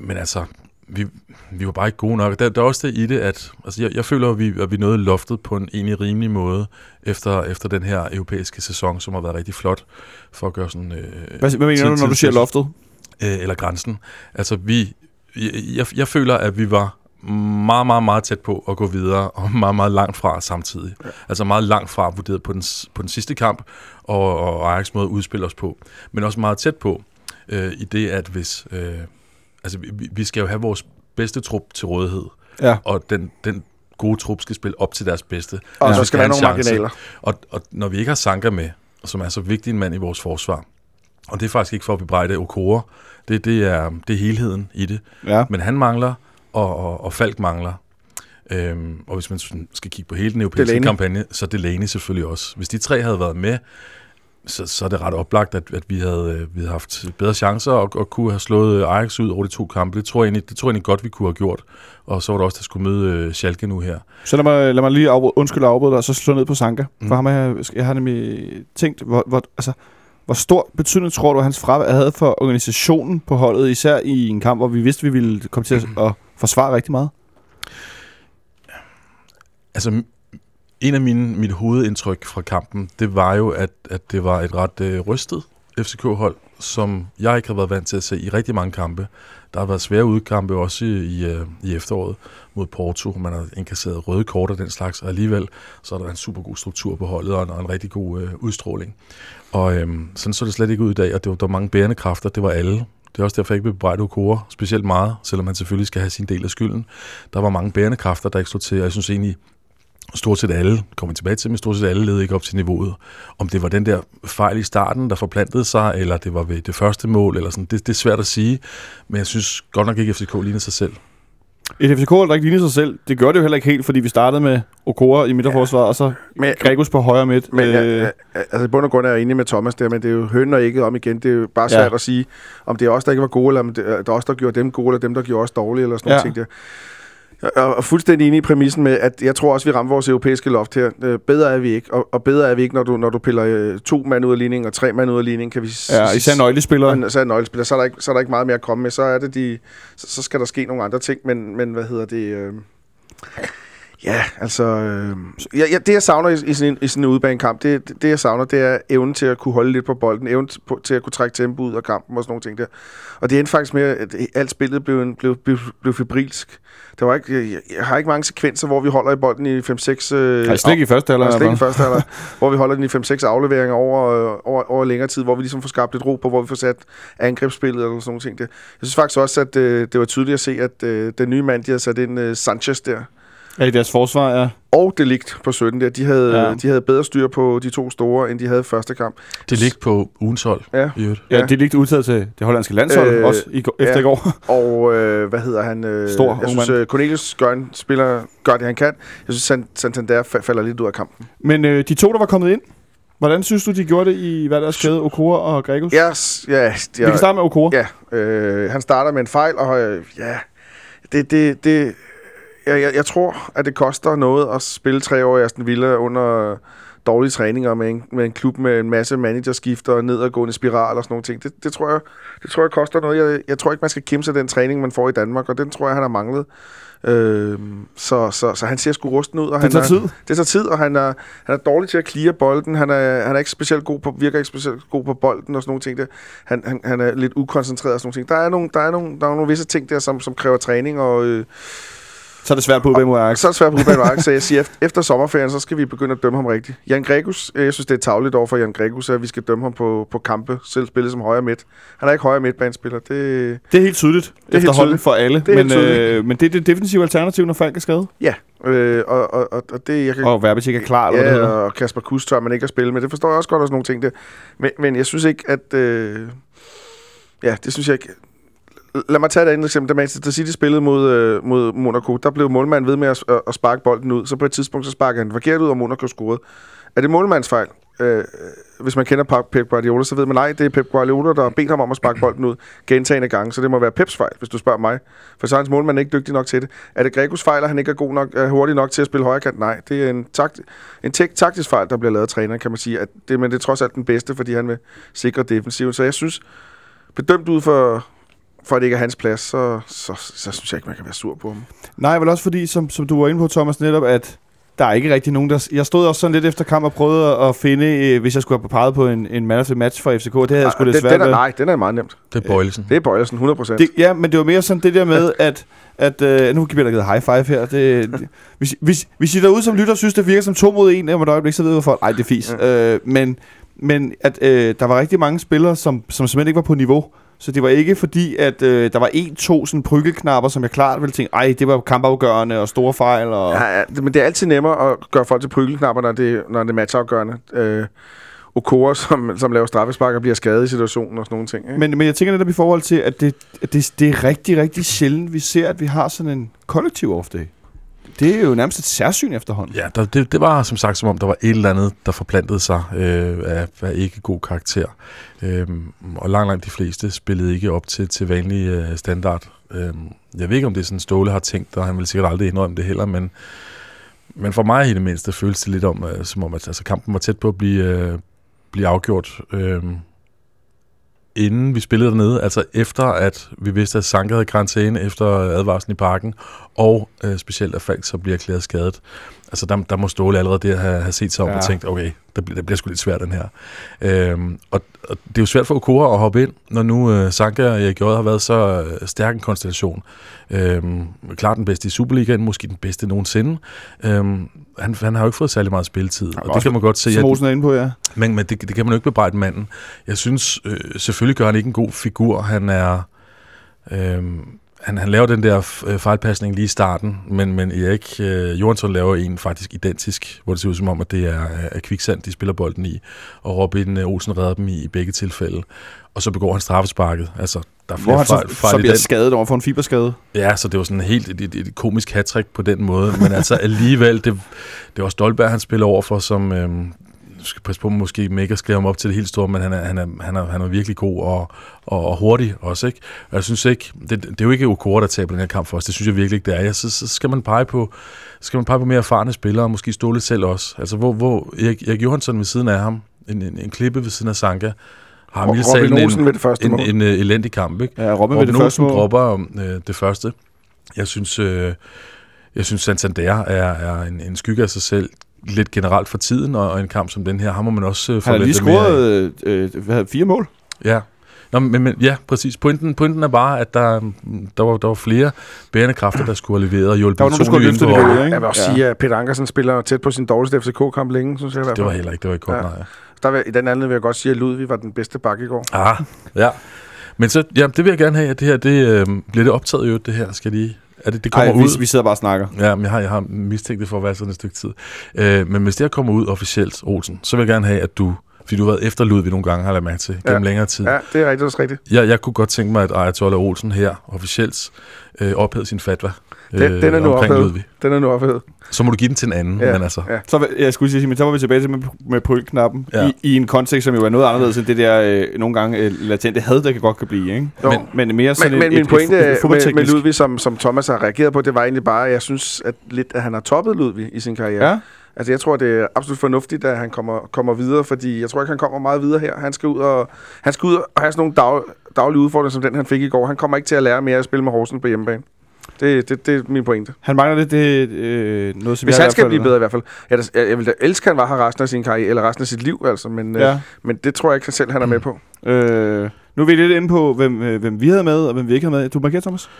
men altså, vi, vi var bare ikke gode nok. Der, der er også det i det, at altså jeg, jeg føler, at vi, at vi nåede loftet på en egentlig rimelig måde efter, efter den her europæiske sæson, som har været rigtig flot for at gøre sådan... Øh, Hvad, hvad mener du, når du siger loftet? øh, eller grænsen. Altså vi, jeg, jeg, jeg føler, at vi var meget, meget, meget tæt på at gå videre, og meget, meget langt fra samtidig. Ja. Altså meget langt fra vurderet på den, på den sidste kamp, og, og Ajax måde at udspille os på. Men også meget tæt på, øh, i det, at hvis... Øh, altså vi, vi skal jo have vores bedste trup til rådighed, Ja. og den, den gode trup skal spille op til deres bedste. Og Hvis så skal være nogle chance. marginaler. Og, og når vi ikke har Sanka med, som er så vigtig en mand i vores forsvar, og det er faktisk ikke for at bebrejde Okora, det, det, er, det er helheden i det. Ja. Men han mangler, og, og, og Falk mangler. Øhm, og hvis man skal kigge på hele den europæiske Delaney. kampagne, så er Delaney selvfølgelig også. Hvis de tre havde været med, så, så er det ret oplagt, at, at vi, havde, øh, vi havde haft bedre chancer og, og kunne have slået Ajax ud over de to kampe. Det tror jeg egentlig, det tror jeg egentlig godt, vi kunne have gjort. Og så var der også, der skulle møde øh, Schalke nu her. Så lad mig, lad mig lige afbryde, undskylde afbryde dig, og så slå ned på Sanka. Mm. For ham har jeg, jeg har nemlig tænkt, hvor, hvor, altså, hvor stor betydning tror du, hans fravær havde for organisationen på holdet, især i en kamp, hvor vi vidste, vi ville komme til at, at forsvare rigtig meget? Altså, en af mine, mit hovedindtryk fra kampen, det var jo, at, at det var et ret øh, rystet FCK-hold, som jeg ikke har været vant til at se i rigtig mange kampe. Der har været svære udkampe også i, i, øh, i efteråret mod Porto. Man har inkasseret røde kort og den slags, og alligevel så er der en super god struktur på holdet og en, og en rigtig god øh, udstråling. Og øhm, sådan så det slet ikke ud i dag, og det var, der var mange bærende kræfter. Det var alle. Det er også derfor, jeg ikke vil bebrejde Okora specielt meget, selvom han selvfølgelig skal have sin del af skylden. Der var mange bærende kræfter, der ikke stod til, og jeg synes egentlig, stort set alle, kommer tilbage til, men stort set alle led ikke op til niveauet. Om det var den der fejl i starten, der forplantede sig, eller det var ved det første mål, eller sådan, det, det er svært at sige, men jeg synes godt nok ikke, at FCK ligner sig selv. Et FCK-hold, der ikke ligner sig selv, det gør det jo heller ikke helt, fordi vi startede med Okora i midterforsvaret, og så Men, Gregus på højre midt. men Øh, øh, altså i bund og grund er jeg enig med Thomas der, men det er jo høn og ikke om igen. Det er jo bare Ja. svært at sige, om det er os, der ikke var gode, eller om det er os, der gjorde dem gode, eller dem, der gjorde os dårlige, eller sådan Ja. ting der. Jeg er fuldstændig enig i præmissen med, at jeg tror også, vi rammer vores europæiske loft her. Øh, Bedre er vi ikke, og, og bedre er vi ikke, når du, når du piller øh, to mand ud af ligningen og tre mand ud af ligningen, kan vi ja, især nøglespillere. Men så er nøglespiller, så er, der ikke, så er der ikke meget mere at komme med. Så er det de, så, så skal der ske nogle andre ting, men, men hvad hedder det? Øh, ja, altså... Øh, ja, ja, det jeg savner i, i, sådan en, i sådan en udebanekamp, det, det, det jeg savner, det er evnen til at kunne holde lidt på bolden, evnen til, på, til at kunne trække tempo ud af kampen og sådan nogle ting der. Og det endte faktisk med, at alt spillet blev, en, blev, blev, blev febrilsk. Der var ikke, jeg, jeg har ikke mange sekvenser, hvor vi holder i bolden i 5-6... Øh, Nej, slet ikke i første halvleg. Slet ikke i første halvleg, hvor vi holder den i 5-6 afleveringer over, øh, over, over længere tid, hvor vi ligesom får skabt lidt ro på, hvor vi får sat angrebsspillet eller sådan nogle ting. Der. Jeg synes faktisk også, at øh, det var tydeligt at se, at øh, den nye mand, de havde sat ind, øh, Sanchez der, Ja, i deres forsvar, ja. og Delict på 17 der, de havde, Ja. de havde bedre styr på de to store, end de havde første kamp. Det ligger på ugens hold. Ja. I øvrigt. Ja, Ja. det er lige udtaget til det hollandske landshold, øh, også i, efter ja. i går. Og øh, hvad hedder han? Øh, Stor, jeg synes, mand. øh, Cornelius gør, en, spiller, gør det, han kan. Jeg synes, San- Santander fa- falder lidt ud af kampen. Men øh, de to, der var kommet ind, hvordan synes du, de gjorde det i hvad deres skade, Okora og Gregus? Yes, ja, ja, Vi kan starte med Okora. Ja, øh, han starter med en fejl, og øh, ja, det, det, det, jeg, jeg, jeg tror, at det koster noget at spille tre år i Aston Villa under dårlige træninger med en, med en klub med en masse managerskifter og nedadgående spiral og sådan nogle ting. Det, det, tror, jeg, det tror jeg koster noget. Jeg, jeg tror ikke, man skal kæmpe sig den træning, man får i Danmark, og den tror jeg, han har manglet. Øh, så, så, så han ser sgu rusten ud. Og Det han tager er, tid. det tager tid, og han er, han er dårlig til at clear bolden. Han er, han er ikke specielt god på, virker ikke specielt god på bolden og sådan nogle ting. Der. Han, han, han er lidt ukoncentreret og sådan nogle ting. Der er nogle, der er nogle, der er nogle visse ting der, som, som kræver træning, og øh, Så er det svært på mod Ajax. så er det svært på udbanemarkedet, så jeg siger, efter, sommerferien, så skal vi begynde at dømme ham rigtigt. Jan Gregus, øh, jeg synes, det er tavligt over for Jan Gregus, at vi skal dømme ham på, på kampe, selv spillet som højre midt. Han er ikke højre midtbanespiller. Det, Det er helt tydeligt helt efterhånden tydeligt. for alle. Det er men, helt øh, men det er det defensive alternativ, når Falk er skadet. ja, øh, og, og, og, det, jeg kan Og Verbis ikke er klar, eller hvad det Ja, og Kasper Kuss tør man ikke at spille med. Det forstår jeg også godt, og sådan nogle ting. Der. Men, men jeg synes ikke, at... Øh, ja, det synes jeg ikke... Lad mig tage et andet eksempel. Da Manchester City spillede mod, øh, mod Monaco, der blev målmanden ved med at, at, at sparke bolden ud. Så på et tidspunkt, så sparker han forkert ud, og Monaco scorede. Er det målmandens fejl? Øh, hvis man kender Pep- Pep Guardiola, så ved man, nej, det er Pep Guardiola, der har bedt ham om at sparke bolden ud gentagende gange, så det må være Peps fejl, hvis du spørger mig. For så er hans målmand ikke dygtig nok til det. Er det Gregos fejl, at han ikke er god nok, er hurtig nok til at spille højre kant? Nej, det er en, takt, en tek- taktisk fejl, der bliver lavet af træneren, kan man sige. At det, men det er trods alt den bedste, fordi han vil sikre defensiven. Så jeg synes, bedømt ud for, for at det ikke er hans plads, så, så, så, så synes jeg ikke, man kan være sur på ham. Nej, vel også fordi, som, som du var inde på, Thomas, netop, at der er ikke rigtig nogen, der... Jeg stod også sådan lidt efter kamp og prøvede at finde, øh, hvis jeg skulle have peget på en, en man of the match for FCK. Det havde jeg sgu den, desværre den er, nej, den er meget nemt. Det er Bøjlesen. Det er Bøjlesen, 100%. Det, ja, men det var mere sådan det der med, at, at øh, nu bliver der givet high five her. Det, det, hvis, hvis, hvis I derude som lytter synes, det virker som to mod en om et øjeblik, så ved jeg hvorfor. Ej, det er fis. Ja. Øh, men, men at øh, der var rigtig mange spillere, som, som simpelthen ikke var på niveau. Så det var ikke fordi, at øh, der var en, to sådan prykkelknapper, som jeg klart ville tænke, ej, det var kampafgørende og store fejl. Og... Ja, ja, men det er altid nemmere at gøre folk til prykkelknapper, når det, når det er matchafgørende. Øh, Okora, som, som laver straffespark og bliver skadet i situationen og sådan nogle ting. Ikke? Men, men jeg tænker netop i forhold til, at det, at det, det er rigtig, rigtig sjældent, vi ser, at vi har sådan en kollektiv off-day. Det er jo nærmest et særsyn efterhånden. Ja, der, det, det var som sagt som om, der var et eller andet, der forplantede sig øh, af, af ikke god karakter. Øh, og langt, langt de fleste spillede ikke op til, til vanlig øh, standard. Øh, jeg ved ikke, om det er sådan, Ståle har tænkt, og han vil sikkert aldrig indrømme det heller, men, men for mig i det mindste føles det lidt om, øh, som om, at altså, kampen var tæt på at blive, øh, blive afgjort. Øh, inden vi spillede dernede, altså efter at vi vidste, at Sanke havde karantæne efter advarslen i parken, og øh, specielt at Falk så bliver erklæret skadet. Altså der, der må Ståle allerede der have, have set sig om ja. Og tænkt, okay, det bliver, det bliver sgu lidt svært den her. Øhm, og, og det er jo svært for Okora at hoppe ind, når nu øh, Sanka og Erik Jod har været så øh, stærk en konstellation. Øhm, klart den bedste i Superligaen, måske den bedste nogensinde. Øhm, han, han har jo ikke fået særlig meget spilletid, og det kan man godt se. Olsen er inde på, ja. men, men det, det kan man jo ikke bebrejde manden. Jeg synes, øh, selvfølgelig gør han ikke en god figur. Han er... Øh, han, han laver den der øh, fejlpasning lige i starten, men, men Erik øh, Johansson laver en faktisk identisk, hvor det ser ud som om, at det er, er kviksand, de spiller bolden i, og Robin øh, Olsen redder dem i, i begge tilfælde. Og så begår han straffesparket. Altså, der er Hvor flere han fejl, så, så fejl i bliver den. skadet over for en fiberskade. Ja, så det var sådan helt et, et, et komisk hat på den måde. Men altså alligevel, det, det var Stolberg, han spiller over for, som... Øhm, du skal passe på, at måske ikke sklæde ham op til det helt store, men han er, han er, han er, han er virkelig god og, og, og hurtig også, ikke? Og jeg synes ikke, det, det er jo ikke Okora, der taber den her kamp for os. Det synes jeg virkelig ikke, det er. Ja, så, så skal man pege på, skal man pege på mere erfarne spillere, og måske stå lidt selv også. Altså, hvor, hvor Erik, Erik Johansson ved siden af ham, en, en, en klippe ved siden af Sanka, har Robin Olsen en, ved det første en, mål. en, en øh, elendig kamp, ikke? Ja, Robin med det Robin første mål. dropper øh, det første. Jeg synes, øh, jeg synes Santander er, er en, en skygge af sig selv lidt generelt for tiden, og, og en kamp som den her, har må man også øh, Han har lige forvente mere scoret øh, øh, det, fire mål. Ja. Nå, men, men, ja, præcis. Pointen, pointen er bare, at der, der, var, der var flere bærende kræfter, der skulle have leveret og hjulpet Der var nogen, der skulle ind løfte på- niveauet, ikke? Jeg vil også Ja. sige, at Peter Ankersen spiller tæt på sin dårligste FCK-kamp længe, synes jeg i hvert Det fald. var heller ikke, det var ikke godt, Ja. nej. Der vil, I den anden vil jeg godt sige, at Ludvig var den bedste bak i går. Ah, ja. Men så, ja, det vil jeg gerne have, at det her, det, øh, bliver det optaget jo, det her, skal de, er det, det kommer Ej, ud? vi, vi sidder bare og snakker. Ja, men jeg har, jeg har mistænkt det for at være sådan et stykke tid. Øh, men hvis det her kommer ud officielt, Olsen, så vil jeg gerne have, at du, fordi du har været efter Ludvig nogle gange, har jeg mærke til, gennem Ja. længere tid. Ja, det er rigtigt, også rigtigt. Jeg, jeg kunne godt tænke mig, at Ayatollah Olsen her officielt øh, ophævede sin fatwa øh, Den, den er nu ophævet. Den er nu ophævet. Så må du give den til en anden, Ja, men altså... ja. Så jeg skulle sige, men så var vi tilbage til med, med pryl-knappen. Ja. I, I, en kontekst, som jo er noget anderledes end det der øh, nogle gange øh, latente had, der kan godt kan blive. Ikke? Jo. Men, men mere sådan Men, men et, min et, pointe et, et, med, med Ludvig, som, som Thomas har reageret på, det var egentlig bare, at jeg synes at lidt, at han har toppet Ludvig i sin karriere. Ja, Altså, jeg tror, det er absolut fornuftigt, at han kommer, kommer videre, fordi jeg tror ikke, han kommer meget videre her. Han skal ud og, han skal ud og have sådan nogle dag, daglige udfordringer, som den, han fik i går. Han kommer ikke til at lære mere at spille med Horsens på hjemmebane. Det, det, det er min pointe. han mangler lidt det, øh, noget, som Hvis jeg i han skal blive bedre i hvert fald. Jeg, jeg, jeg vil da elske, at han var her resten af sin karriere, eller resten af sit liv, altså. Men, ja. øh, Ja. men det tror jeg ikke selv, han er med på. Øh, nu er vi lidt inde på, hvem, øh, hvem vi havde med, og hvem vi ikke havde med. Du markerer, Thomas?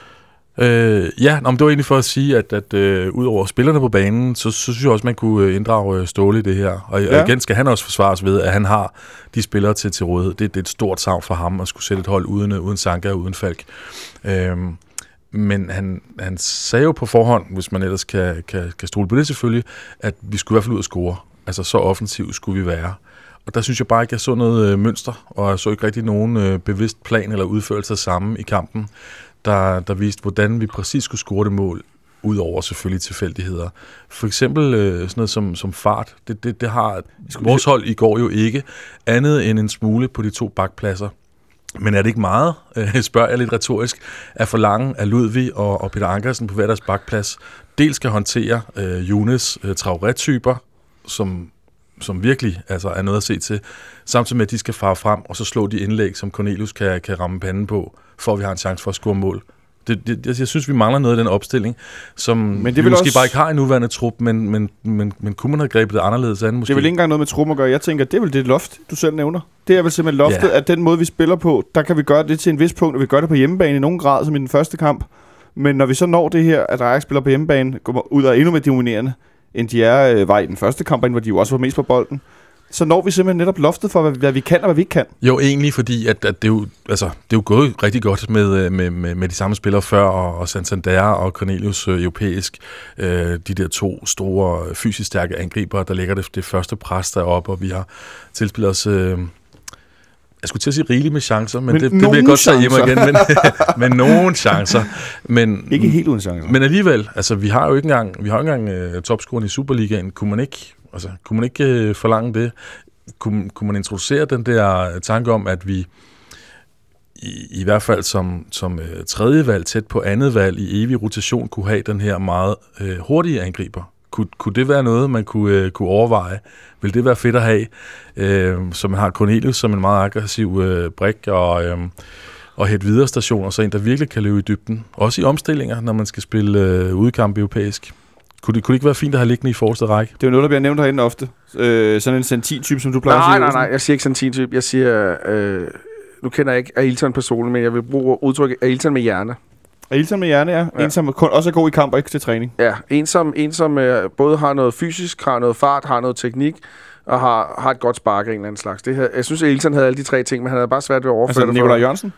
Øh, ja, nå, men det var egentlig for at sige, at, at øh, udover spillerne på banen, så, så synes jeg også, man kunne øh, inddrage øh, Ståle i det her. Og, ja. Og igen skal han også forsvares ved, at han har de spillere til, til rådighed. Det, det er et stort savn for ham at skulle sætte et hold uden, øh, uden Sanka og uden Falk. Øhm, men han, han sagde jo på forhånd, hvis man ellers kan, kan, kan stole på det selvfølgelig, at vi skulle i hvert fald ud og score. Altså så offensivt skulle vi være. Og der synes jeg bare ikke, jeg så noget øh, mønster, og jeg så ikke rigtig nogen øh, bevidst plan eller udførelse af samme i kampen, der, der viste, hvordan vi præcis skulle score det mål, udover selvfølgelig tilfældigheder. For eksempel øh, sådan noget som, som fart, det, det, det har vores hold i går jo ikke, andet end en smule på de to bakpladser. Men er det ikke meget, øh, spørger jeg lidt retorisk, at forlange, at Ludvig og, og Peter Ankersen på hver deres bakplads dels skal håndtere øh, Junes øh, Traoré-typer, som, som virkelig altså, er noget at se til, samtidig med, at de skal fare frem, og så slå de indlæg, som Cornelius kan, kan ramme panden på, for at vi har en chance for at score mål. Det, det, jeg, jeg synes, vi mangler noget af den opstilling, som men det vi måske også- bare ikke har i nuværende trup, men, men, men, men kunne man have grebet det anderledes an måske? Det er vel ikke engang noget med trum at gøre. Jeg tænker, det er vel det loft, du selv nævner. Det er vel simpelthen loftet, Ja. at den måde, vi spiller på, der kan vi gøre det til en vis punkt, og vi gør det på hjemmebane i nogen grad, som i den første kamp. Men når vi så når det her, at Ajax spiller på hjemmebane, kommer ud og er endnu mere dominerende, end de er, øh, var i den første kamp, hvor de jo også var mest på bolden, så når vi simpelthen netop loftet for, hvad, hvad vi kan og hvad vi ikke kan. Jo, egentlig fordi, at, at det, er jo, altså, det er jo gået rigtig godt med, øh, med, med, med de samme spillere før, og, og Santander og Cornelius øh, europæisk. Øh, de der to store, øh, fysisk stærke angriber, der lægger det, det første pres deroppe, og vi har tilspillet os... Øh, jeg skulle til at sige rigeligt med chancer, men, Men det, det vil jeg godt tage hjem igen. Men, men nogle chancer. Men, Ikke helt uden chancer. men alligevel, altså vi har jo ikke engang, vi har jo ikke engang uh, topscoren i Superligaen. Kunne man ikke, altså, kunne man ikke uh, forlange det? Kunne, kunne man introducere den der tanke om, at vi i, i hvert fald som, som uh, tredje valg, tæt på andet valg, i evig rotation, kunne have den her meget øh, hurtige angriber? Kunne, kunne det være noget, man kunne, øh, kunne overveje? Vil det være fedt at have? Øh, uh, som har Cornelius som en meget aggressiv øh, brik, og... Øh, og hætte videre stationer, så en, der virkelig kan løbe i dybden. Også i omstillinger, når man skal spille øh, udkamp europæisk. Kunne det, kunne det ikke være fint at have liggende i forreste række? Det er jo noget, der bliver nævnt herinde ofte. Øh, sådan en Santin-type, som du plejer Nej, at sige. nej, Olsen. nej, jeg siger ikke sådan en type. Jeg siger, øh, nu kender jeg ikke Ailton personligt, men jeg vil bruge udtrykket Ailton med hjerne. Ailton med hjerne, ja. Ja. En, som kun også er god i kamp og ikke til træning. Ja, en som, en som øh, både har noget fysisk, har noget fart, har noget teknik, og har, har et godt spark af en eller anden slags. Det her, jeg synes, Ailton havde alle de tre ting, men han havde bare svært ved at overføre Altså det. for- Nikolaj Jørgensen.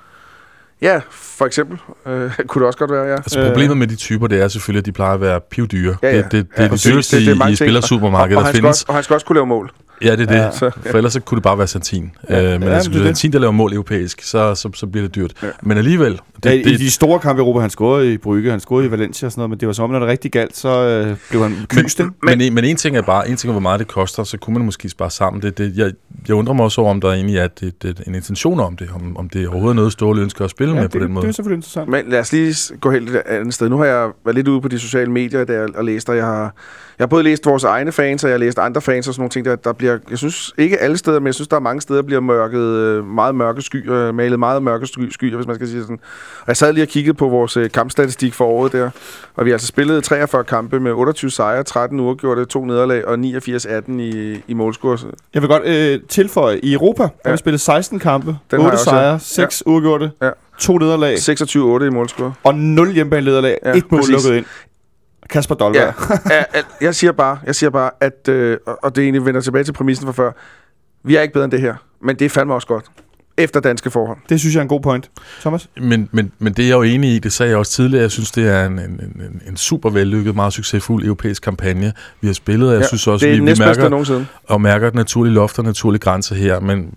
Ja, for eksempel. Øh, kunne det også godt være, ja. Altså problemet med de typer, det er selvfølgelig, at de plejer at være pivdyre. Ja, ja. Det, det, det Ja, er de dyreste Det- det er i, i spillersupermarkedet, og, der skal findes. også, og han skal også kunne lave mål. Ja, det er det. Ja. Ja. For ellers så kunne det bare være Santin. Ja, Ja, øh, men ja, altså, men det hvis er Santin, der laver mål europæisk, så, så, så bliver det dyrt. Ja. Ja. Men alligevel, Det, det, I det, de store kampe i Europa, han scorede i Brygge, han scorede i Valencia og sådan noget, men det var som om, når det rigtig galt, så øh, blev han kyst, ikke? men, men, men en ting er bare, en ting er, hvor meget det koster, så kunne man måske spare sammen. Det, det, jeg, jeg undrer mig også over, om der egentlig er det, det, en intention om det, om, om det overhovedet er noget, Ståle ønsker at spille Ja, med det, på den det måde. er selvfølgelig interessant. Men lad os lige gå helt et andet sted. Nu har jeg været lidt ude på de sociale medier der, og læst, og jeg har, jeg har både læst vores egne fans, og jeg har læst andre fans og sådan nogle ting, der, der bliver, jeg synes ikke alle steder, men jeg synes, der er mange steder, bliver mørket, øh, meget mørke skyer, malet meget mørke sky, skyer, hvis man skal sige sådan. Og jeg sad lige og kiggede på vores øh, kampstatistik for året der, og vi har altså spillet 43 kampe med 28 sejre, 13 uafgjorte, to nederlag og 89-18 i, i målscore. Jeg vil godt øh, tilføje, i Europa har Ja. vi spillet 16 kampe, Den har 8 jeg også, sejre, ja. 6 uafgjorte, Ja. 2 nederlag 26-8 i målscore. og 0 hjemmebanelederlag, Ja, 1 mål præcis. lukket ind. Kasper Dolberg. Ja, at- jeg siger bare, jeg siger bare at, øh, og- det egentlig vender tilbage til præmissen fra før, vi er ikke bedre end det her, men det er fandme også godt. Efter danske forhold. Det synes jeg er en god point. Thomas? Men, men, men det er jeg jo enig i, det sagde jeg også tidligere, jeg synes, det er en, en, en, en super vellykket, meget succesfuld europæisk kampagne, vi har spillet, og jeg Ja, synes også, det er vi, den vi næstbedste mærker, nogensinde. og mærker et naturligt loft og naturlig grænse her, men,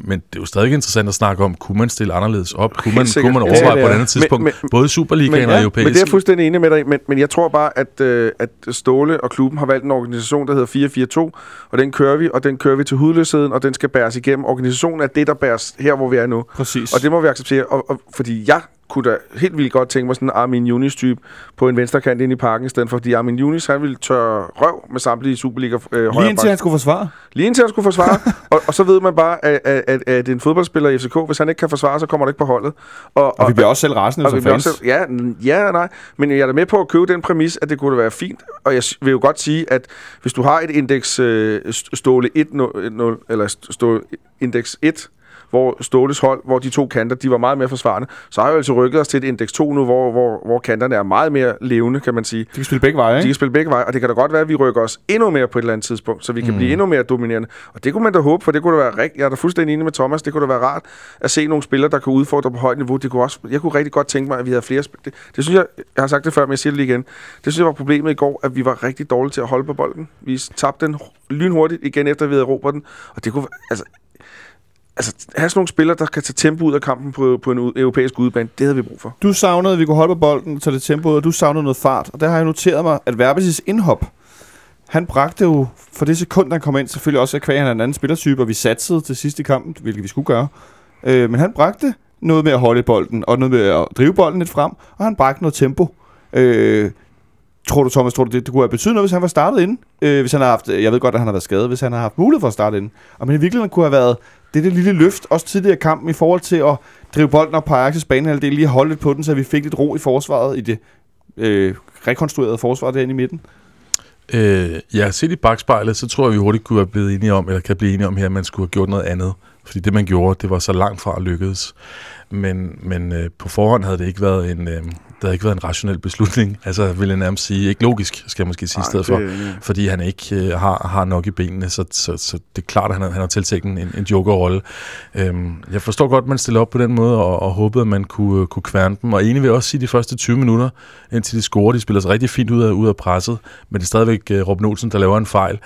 men det er jo stadig interessant at snakke om, kunne man stille anderledes op? Kunne man, kunne man Ja, overveje det på et andet tidspunkt, men- både Superligaen Men, og ja, europæisk? men det er jeg fuldstændig enig med dig men, men jeg tror bare, at, øh, at Ståle og klubben har valgt en organisation, der hedder 442, og den kører vi, og den kører vi til hudløsheden, og den skal bæres igennem. Organisationen er det, der bæres her, hvor vi er nu. Præcis. Og det må vi acceptere, og, og, fordi jeg kunne da helt vildt godt tænke mig sådan en Armin Yunis-type på en venstrekant ind i parken, i stedet for, fordi Armin Yunis, han ville tørre røv med samtlige Superliga øh, Lige indtil han skulle forsvare. Lige indtil han skulle forsvare. og, og så ved man bare, at, at, at, at en fodboldspiller i FCK, hvis han ikke kan forsvare, så kommer det ikke på holdet. Og, Og vi bliver også selv rasende og som fans. også, ja, ja og nej. Men jeg er da med på at købe den præmis, at det kunne da være fint. Og jeg vil jo godt sige, at hvis du har et indeks øh, st- ståle 1, 0, eller st- ståle indeks 1, hvor Ståles hold, hvor de to kanter, de var meget mere forsvarende, så har jeg jo altså rykket os til et indeks 2 nu, hvor, hvor, hvor kanterne er meget mere levende, kan man sige. De kan spille begge veje, De ikke? kan spille begge veje, og det kan da godt være, at vi rykker os endnu mere på et eller andet tidspunkt, så vi kan mm. blive endnu mere dominerende. Og det kunne man da håbe, for det kunne da være rigtig, jeg er da fuldstændig enig med Thomas, det kunne da være rart at se nogle spillere, der kan udfordre på højt niveau. Det kunne også, jeg kunne rigtig godt tænke mig, at vi havde flere spil. Det, det, synes jeg, jeg har sagt det før, men jeg siger det lige igen. Det synes jeg var problemet i går, at vi var rigtig dårlige til at holde på bolden. Vi tabte den lynhurtigt igen, efter vi havde erobret den. Og det kunne, altså, altså, have sådan nogle spillere, der kan tage tempo ud af kampen på, på en u- europæisk udebane, det havde vi brug for. Du savnede, at vi kunne holde på bolden, tage det tempo ud, og du savnede noget fart. Og der har jeg noteret mig, at Verbis' indhop, han bragte jo for det sekund, han kom ind, selvfølgelig også at kvæg, han er en anden spillertype, og vi satsede til sidste kamp, kampen, hvilket vi skulle gøre. Øh, men han bragte noget med at holde bolden, og noget med at drive bolden lidt frem, og han bragte noget tempo. Øh, tror du, Thomas, tror du, det, det kunne have betydet noget, hvis han var startet inden? Øh, hvis han har haft, jeg ved godt, at han har været skadet, hvis han har haft mulighed for at starte inden. Og men i virkeligheden kunne have været det, det lille løft, også tidligere i kampen, i forhold til at drive bolden op på Ajax' banehalvdel, lige holde lidt på den, så vi fik lidt ro i forsvaret, i det øh, rekonstruerede forsvar derinde i midten. Øh, ja, set i bagspejlet, så tror jeg, vi hurtigt kunne have blevet enige om, eller kan blive enige om her, at man skulle have gjort noget andet. Fordi det, man gjorde, det var så langt fra at lykkedes. Men, men øh, på forhånd havde det ikke været en, øh, det havde ikke været en rationel beslutning. Altså, vil jeg nærmest sige, ikke logisk, skal jeg måske sige i stedet for. fordi han ikke øh, har, har nok i benene, så, så, så det er klart, at han har, han har tiltænkt en, en jokerrolle. Øhm, jeg forstår godt, at man stiller op på den måde, og, og håbede, at man kunne, kunne kværne dem. Og egentlig vil jeg også sige, at de første 20 minutter, indtil de scorer, de spiller sig rigtig fint ud af, ud af presset, men det er stadigvæk uh, Robin Olsen, der laver en fejl.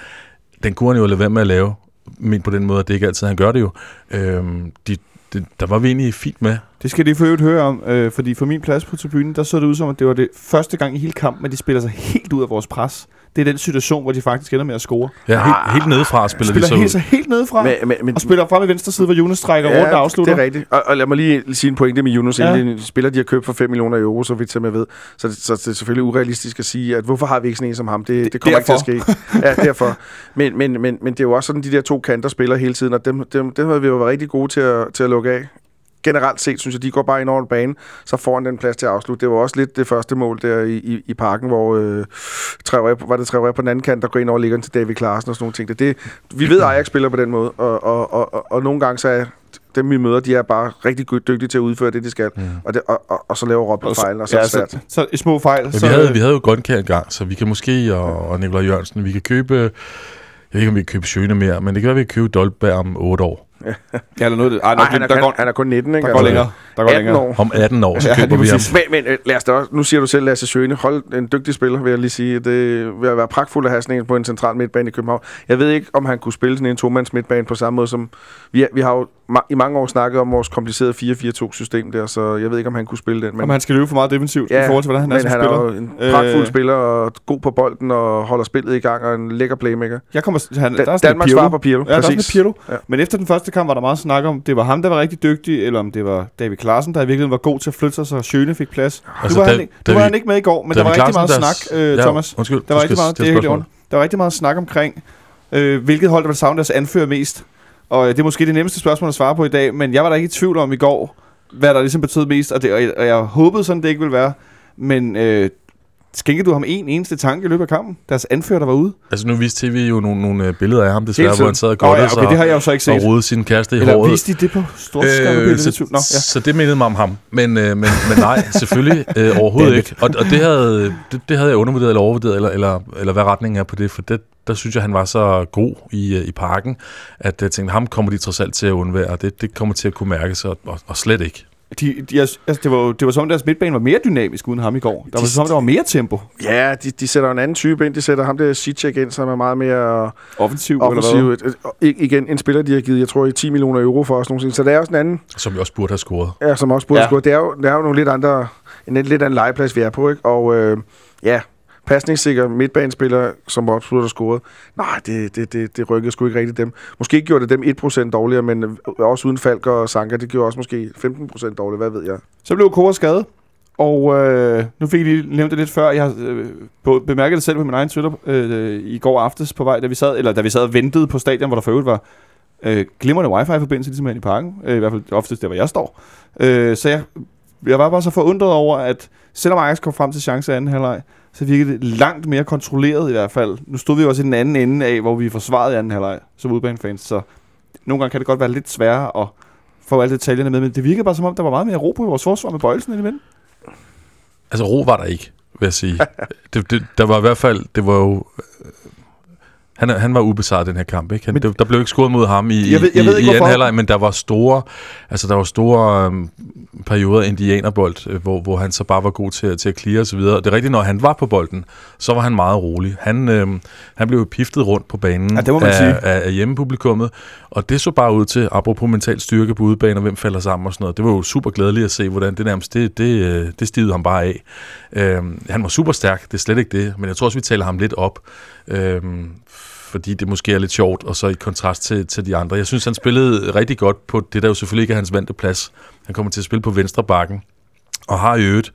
Den kunne han jo lade være med at lave, men på den måde, at det ikke altid han gør det jo. Øhm, de, det, der var vi egentlig fint med. Det skal de for øvrigt høre om, øh, fordi for min plads på tribunen, der så det ud som, at det var det første gang i hele kampen, at de spiller sig helt ud af vores pres. Det er den situation, hvor de faktisk ender med at score. Ja, helt, helt nedefra spiller, Spiller de så helt, ud. så helt nedefra, men, men, men, og spiller frem i venstre side, hvor Jonas trækker rundt og afslutter. det er rigtigt. Og, og lad mig lige sige en pointe med Yunus. Ja. Ja. En spiller, de har købt for 5 millioner euro, så vidt jeg med ved. Så, det- så det er selvfølgelig urealistisk at sige, at hvorfor har vi ikke sådan en som ham? Det, det kommer derfor. ikke til at ske. Ja, derfor. Men, men, men, men det er jo også sådan, de der to kanter spiller hele tiden, og dem, dem, dem har vi jo været rigtig gode til at, til at lukke af. Generelt set, synes jeg, de går bare ind over banen, så får han den plads til at afslutte. Det var også lidt det første mål der i, i, i parken, hvor øh, Traoré, var det Traoré på den anden kant, der går ind over liggeren til David Klaassen og sådan nogle ting. Det, det, vi ved, at Ajax spiller på den måde, og, og, og, og, og nogle gange så er dem, vi møder, de er bare rigtig dygtige til at udføre det, de skal. Mm. Og, det, og, og, og, så laver Robben fejl, og så ja, er det svært. Så, så i små fejl. Men så, vi, havde, vi havde jo Grønkær engang, så vi kan måske, og, og Nikolaj Jørgensen, vi kan købe, jeg ved ikke, om vi kan købe Sjøne mere, men det kan være, at vi kan købe Dolberg om 8 år. Ja, eller noget. Ej, Nej, han, er, der kun, går, han er kun 19, ikke? der går Altså, længere. Der går 18 længere. år. Om 18 år, så Ja, ja, køber lige vi ham. præcis. Men, men lad os da også, nu siger du selv Lasse Sjøne, hold en dygtig spiller, vil jeg lige sige. Det vil være pragtfuldt at have sådan en på en central midtbane i København. Jeg ved ikke, om han kunne spille sådan en tomands midtbane på samme måde som... Vi, vi har jo ma- i mange år snakket om vores komplicerede 4-4-2-system der, så jeg ved ikke, om han kunne spille den. Men, om han skal løbe for meget defensivt ja, i forhold til, hvordan han er men som han spiller. er jo en pragtfuld Øh. spiller, og god på bolden, og holder spillet i gang, og en lækker playmaker. Jeg kommer, han, Da, der er sådan Danmarks lidt svar på Pirlo, Ja, der er Pirlo. Ja. Men efter den første kamp var der meget snak om, det var ham, der var rigtig dygtig, eller om det var David Klaassen, der i virkeligheden var god til at flytte sig, så Sjøne fik plads. Altså, du var, da- han, ikke, du var han ikke med i går, men David der var rigtig meget snak, der- øh, ja, Thomas. Undskyld, Der var, rigtig meget, det er der var rigtig meget snak omkring, øh, hvilket hold, der vil savne deres anfører mest. Og øh, det er måske det nemmeste spørgsmål at svare på i dag, men jeg var da ikke i tvivl om i går, hvad der ligesom betød mest, og, det, og, jeg, og jeg håbede sådan, det ikke ville være. Men øh, skænkede du ham en eneste tanke i løbet af kampen? Deres anfører, der var ude? Altså nu viste TV jo nogle, nogle øh, billeder af ham, desværre, hvor han sad og Nå, godtede ja, okay, det har jeg jo så ikke sig og set. rodede sin kæreste i Eller håret. viste de det på storskærmen? Øh, så, Nå, ja. så det mindede mig om ham. Men, øh, men, men nej, selvfølgelig øh, overhovedet ikke. Og, og det, havde, det, det havde jeg undervurderet eller overvurderet, eller, eller, eller hvad retningen er på det, for det, der synes jeg, han var så god i, øh, i parken, at jeg tænkte, ham kommer de trods alt til at undvære, og det, det kommer til at kunne mærkes, og, og, og slet ikke. De, de, altså, det, var, jo- det var som om deres midtbane var mere dynamisk uden ham i går. Der var De- som om, der var mere tempo. Ja, de, de sætter en anden type ind. De sætter ham der Sitchek ind, som er meget mere Offensiv, offensiv. eller og I- Igen, en spiller, de har givet, jeg tror, i 10 millioner euro for os nogensinde. Så det er også en anden, Som vi også burde have scoret. ja, som også burde Ja. ja. score. Det er, jo, det er jo nogle lidt andre, en lidt anden legeplads, vi er på, ikke? Og øh, ja, pasningssikker midtbanespiller, som også burde scoret. Nej, det, det, det, det rykkede sgu ikke rigtigt dem. Måske gjorde det dem 1% dårligere, men øh, også uden Falk og Sanka, det gjorde også måske 15% dårligere, hvad ved jeg. Så blev Kora skadet, og øh, nu fik jeg lige nævnt det lidt før. Jeg har øh, på- bemærket det selv på min egen Twitter øh, i går aftes på vej, da vi sad, eller da vi sad og ventede på stadion, hvor der for øvrigt var øh, glimrende wifi-forbindelse, ligesom herinde i parken. Øh, I hvert fald oftest der, hvor jeg står. Øh, så jeg, jeg var bare så forundret over, at selvom Ajax kom frem til chance i anden halvleg, så virkede det langt mere kontrolleret i hvert fald. Nu stod vi jo også i den anden ende af, hvor vi forsvarede i anden halvleg som udbanefans, så nogle gange kan det godt være lidt sværere at få alle detaljerne med, men det virkede bare som om, der var meget mere ro på vores forsvar med bøjelsen indimellem. Altså ro var der ikke, vil jeg sige. det, det, der var i hvert fald, det var jo... Han, han var ubesejret den her kamp, ikke? Han, Men- der blev ikke scoret mod ham i, Jeg ved- jeg i, ved ikke, i anden halvleg, men der var store, altså der var store øhm, perioder af indianerbold, øh, hvor, hvor han så bare var god til, til at clear og videre. Og det er rigtigt, når han var på bolden, så var han meget rolig. Han, øhm, han blev piftet rundt på banen Ja, det må man af, sige. af, af hjemmepublikummet, og det så bare ud til, apropos mental styrke på udebane, og hvem falder sammen og sådan noget. Det var jo super glædeligt at se, hvordan det nærmest, det, det, øh, det stivede ham bare af. Øhm, han var super stærk, det er slet ikke det, men jeg tror også, vi taler ham lidt op, øhm, fordi det måske er lidt sjovt, og så i kontrast til, til de andre. Jeg synes, han spillede rigtig godt på det, der jo selvfølgelig ikke er hans vante plads. Han kommer til at spille på venstre bakken, og har i øvrigt,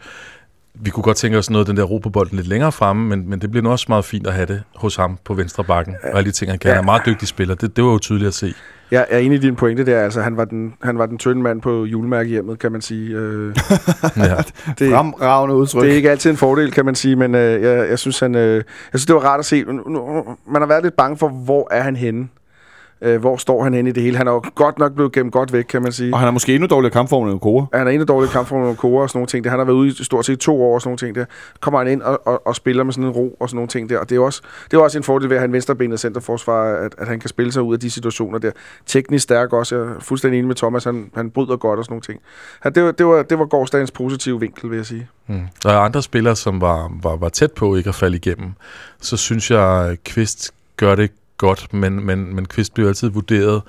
vi kunne godt tænke os noget af den der ro på bolden lidt længere fremme, men, men det bliver nu også meget fint at have det hos ham på venstre bakken, og alle de ting, han kan. Han er en meget dygtig spiller, det, det var jo tydeligt at se. Jeg er enig i din pointe der. Altså, han var den, han var den tynde mand på julemærkehjemmet, kan man sige. Øh, Ja. det, Fremragende udtryk. det er ikke altid en fordel, kan man sige, men øh, jeg, jeg, synes, han, øh, jeg synes, det var rart at se. Man har været lidt bange for, hvor er han henne? Øh, hvor står han henne i det hele? Han er jo godt nok blevet gemt godt væk, kan man sige. Og han er måske endnu dårligere kampform end Kora. Han er en af dårlige kampformer med Kora og sådan nogle ting. Der. Han har været ude i stort set to år og sådan nogle ting der. Kommer han ind og, og, og spiller med sådan en ro og sådan nogle ting der. Og det er også, det er også en fordel ved at have en venstrebenet centerforsvar, at, at han kan spille sig ud af de situationer der. Teknisk stærk også. Jeg er fuldstændig enig med Thomas. Han, han bryder godt og sådan nogle ting. Han, det, var, det, var, det var gårdsdagens positive vinkel, vil jeg sige. Mm. Der er andre spillere, som var, var, var tæt på ikke at falde igennem. Så synes jeg, Kvist gør det godt, men, men, men Kvist bliver altid vurderet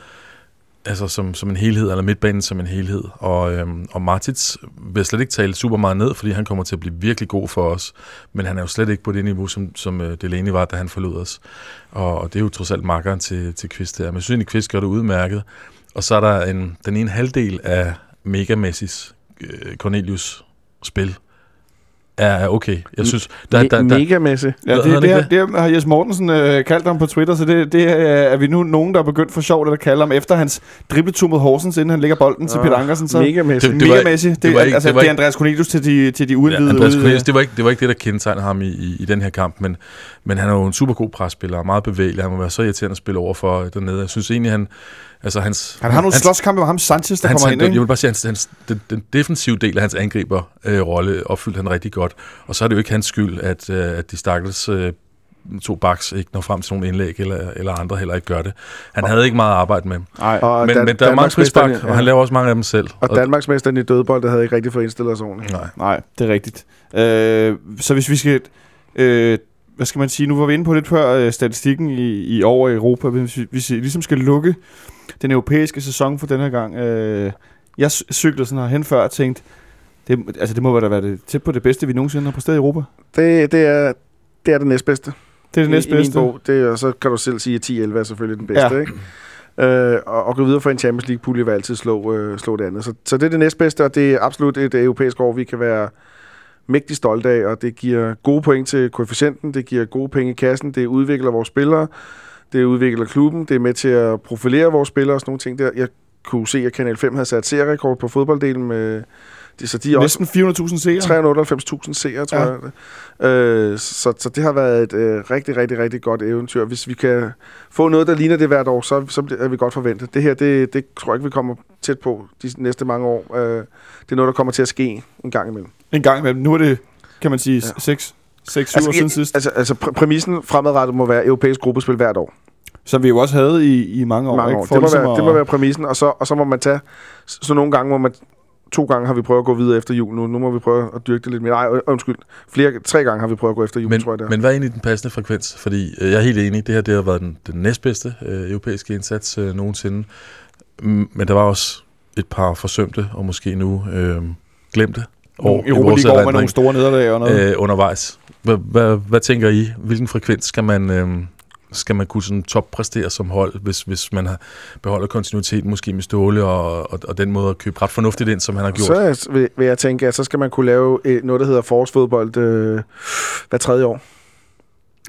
altså som, som en helhed, eller midtbanen som en helhed. Og, øhm, og Martits vil slet ikke tale super meget ned, fordi han kommer til at blive virkelig god for os. Men han er jo slet ikke på det niveau, som, som øh, Delaney var, da han forlod os. Og, og det er jo trods alt makkeren til, til Kvist der. Men jeg synes egentlig, Kvist gør det udmærket. Og så er der en, den ene halvdel af Mega Messis, øh, Cornelius spil, er okay. Jeg synes, Der, der, der, der, mega Messi. Ja, det, det, det det, det har Jes Mortensen øh, kaldt ham på Twitter, så det, det er, er vi nu nogen, der er begyndt for sjovt at kalde ham efter hans dribletur mod Horsens, inden han lægger bolden til Peter Ankersen. Så Mega Messi. Det- det, var- mega Messi. Det, det var er- ikke- altså, det var det er ikke- Andreas Cornelius til de, til de Ja, uindvidede. Andreas Cornelius, det, var ikke, det var ikke det, der kendetegnede ham i, i, i den her kamp, men, men han er jo en super god presspiller, og meget bevægelig. Han må være så irriterende at spille over for dernede. Jeg synes egentlig, han... Altså, hans, Han har nogle hans, slåskampe med ham Sanchez, der hans, kommer han, ind. Ikke? jeg vil bare sige, hans, hans, den, den defensive del af hans angriber øh, rolle opfyldte han rigtig godt. Og så er det jo ikke hans skyld, at, øh, at de stakkels øh, to backs ikke når frem til nogle indlæg, eller, eller andre heller ikke gør det. Han havde ikke meget at arbejde med. Nej. Og Men, Dan- men der er mange i- frispark, og han laver også mange af dem selv. Og Danmarksmesteren i dødbold, der havde ikke rigtig fået indstillet os ordentligt. Nej. Nej, det er rigtigt. Øh, så hvis vi skal... Øh, hvad skal man sige? Nu var vi inde på lidt før øh, statistikken i, i år i Europa. Hvis vi, hvis vi ligesom skal lukke den europæiske sæson for den her gang. Øh, jeg cyklede sådan her hen før og tænkte, det, altså det må da være det, tæt på det bedste, vi nogensinde har præsteret i Europa. Det, det, er, det er det næstbedste. Det er det I- I min næstbedste. bog. Det og så kan du selv sige, at 10-11 er selvfølgelig den bedste. Ja. Ikke? Øh, og, og gå videre for en Champions League-pulje vil altid slå, øh, slå det andet. Så, så det er det næstbedste, og det er absolut et europæisk år, vi kan være mægtig stolte af, og det giver gode point til koefficienten, det giver gode penge i kassen, det udvikler vores spillere, det udvikler klubben, det er med til at profilere vores spillere og sådan nogle ting der. Jeg kunne se, at Kanal 5 havde sat serierekord på fodbolddelen med... Det, så de er Næsten 400.000 seere. 398.000 seere, tror Ja. jeg. Øh, så, så det har været et øh, rigtig, rigtig, rigtig godt eventyr. Hvis vi kan få noget, der ligner det hvert år, så, så er vi godt forventet. Det her, det, det tror jeg ikke, vi kommer tæt på de næste mange år. Øh, det er noget, der kommer til at ske en gang imellem. En gang imellem. Nu er det, kan man sige, 6 6-7 Altså, år siden sidst. Altså, altså præ- præmissen fremadrettet må være europæisk gruppespil hvert år. Som vi jo også havde i, i mange år. mange ikke? år. For Det må, ligesom være, at- det må være præmissen, og så, og så må man tage... Så, nogle gange må man... To gange har vi prøvet at gå videre efter jul nu. Nu må vi prøve at dyrke det lidt mere. Nej, undskyld. Flere, tre gange har vi prøvet at gå efter jul, Men, tror jeg det er. men hvad er egentlig den passende frekvens? Fordi øh, jeg er helt enig, det her det har været den, den næstbedste øh, europæiske indsats øh, nogensinde. Men der var også et par forsømte, og måske nu øh, glemte år i Europa vores League år med nogle store nederlag og noget. øh, undervejs. Hvad, tænker I? Hvilken frekvens skal man, øh, skal man kunne sådan toppræstere som hold, hvis, hvis man har beholder kontinuiteten måske med Ståle og, og, og den måde at købe ret fornuftigt ind, som han har gjort? Så er- vil, vil jeg tænke, at så skal man kunne lave øh, noget, der hedder forårsfodbold øh, hver tredje år.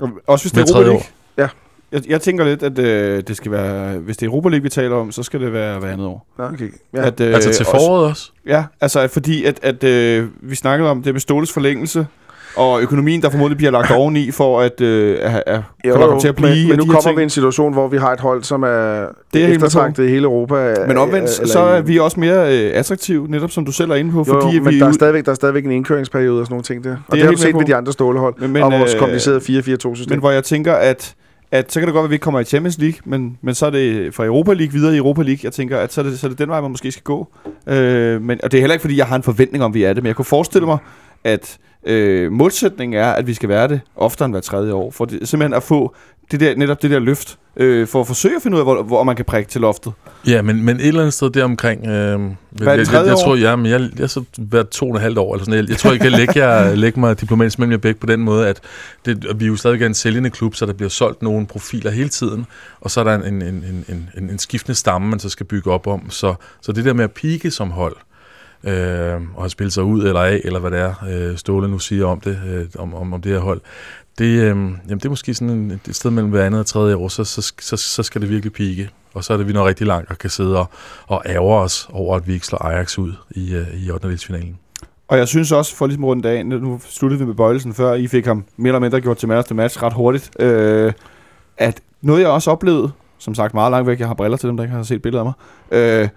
Og Også hvis det Hver er Europa League. år. Ja. Jeg, jeg tænker lidt, at øh, det skal være, hvis det er Europa League, vi taler om, så skal det være hver andet år. Okay. Ja. At, øh, altså til også- foråret også? Ja, altså fordi, at, at øh, vi snakkede om det med Ståles forlængelse, og økonomien, der formodentlig bliver lagt oveni for at, øh, at, at Jo, få lov til at blive. men, men nu kommer ting. vi i en situation, hvor vi har et hold, som er, Det er er med eftertragtet i hele Europa. Men omvendt, øh, eller så er vi også mere øh, attraktive, netop som du selv er inde på, Jo, fordi jo, men vi der er, stadigvæk, der er stadigvæk en indkøringsperiode og sådan nogle ting der. Og det, det har helt du set med på. de andre stålehold. Men- men, og vores øh, komplicerede 4-4-2-system. Men hvor jeg tænker, at, at så kan det godt være, at vi ikke kommer i Champions League, men, men så er det fra Europa League videre i Europa League. Jeg tænker, at så er det, så er det den vej, man måske skal gå. Øh, men, og det er heller ikke, fordi jeg har en forventning om, at vi er det, men jeg kunne forestille mig, at øh, målsætningen er, at vi skal være det oftere end hver tredje år. For det, simpelthen at få det der, netop det der løft, øh, for at forsøge at finde ud af, hvor, hvor man kan prikke til loftet. Ja, men, men et eller andet sted deromkring... Øh, jeg, det, jeg, jeg, jeg år? tror, ja, men jeg, jeg er så hvert to og et halvt år, eller sådan noget. Jeg tror, jeg kan lægge, jer, lægge mig diplomatisk mellem jer begge på den måde, at, det, vi er jo stadigvæk en sælgende klub, så der bliver solgt nogle profiler hele tiden, og så er der en, en, en, en, en, en skiftende stamme, man så skal bygge op om. Så, så det der med at pike som hold, øh, og have spillet sig ud eller af, eller hvad det er, øh, Ståle nu siger om det, øh, om, om, om det her hold, det, øh, jamen, det er måske sådan en, et sted mellem hver andet og tredje år, så, så, så, så skal det virkelig pike. Og så er det, vi når rigtig langt og kan sidde og, og ærger os over, at vi ikke slår Ajax ud i, øh, i 8. finalen. Og jeg synes også, for ligesom rundt af, nu sluttede vi med Bøjelsen før, I fik ham mere eller mindre gjort til match til match ret hurtigt, øh, at noget jeg også oplevede, som sagt meget langt væk, jeg har briller til dem, der ikke har set billeder af mig, øh,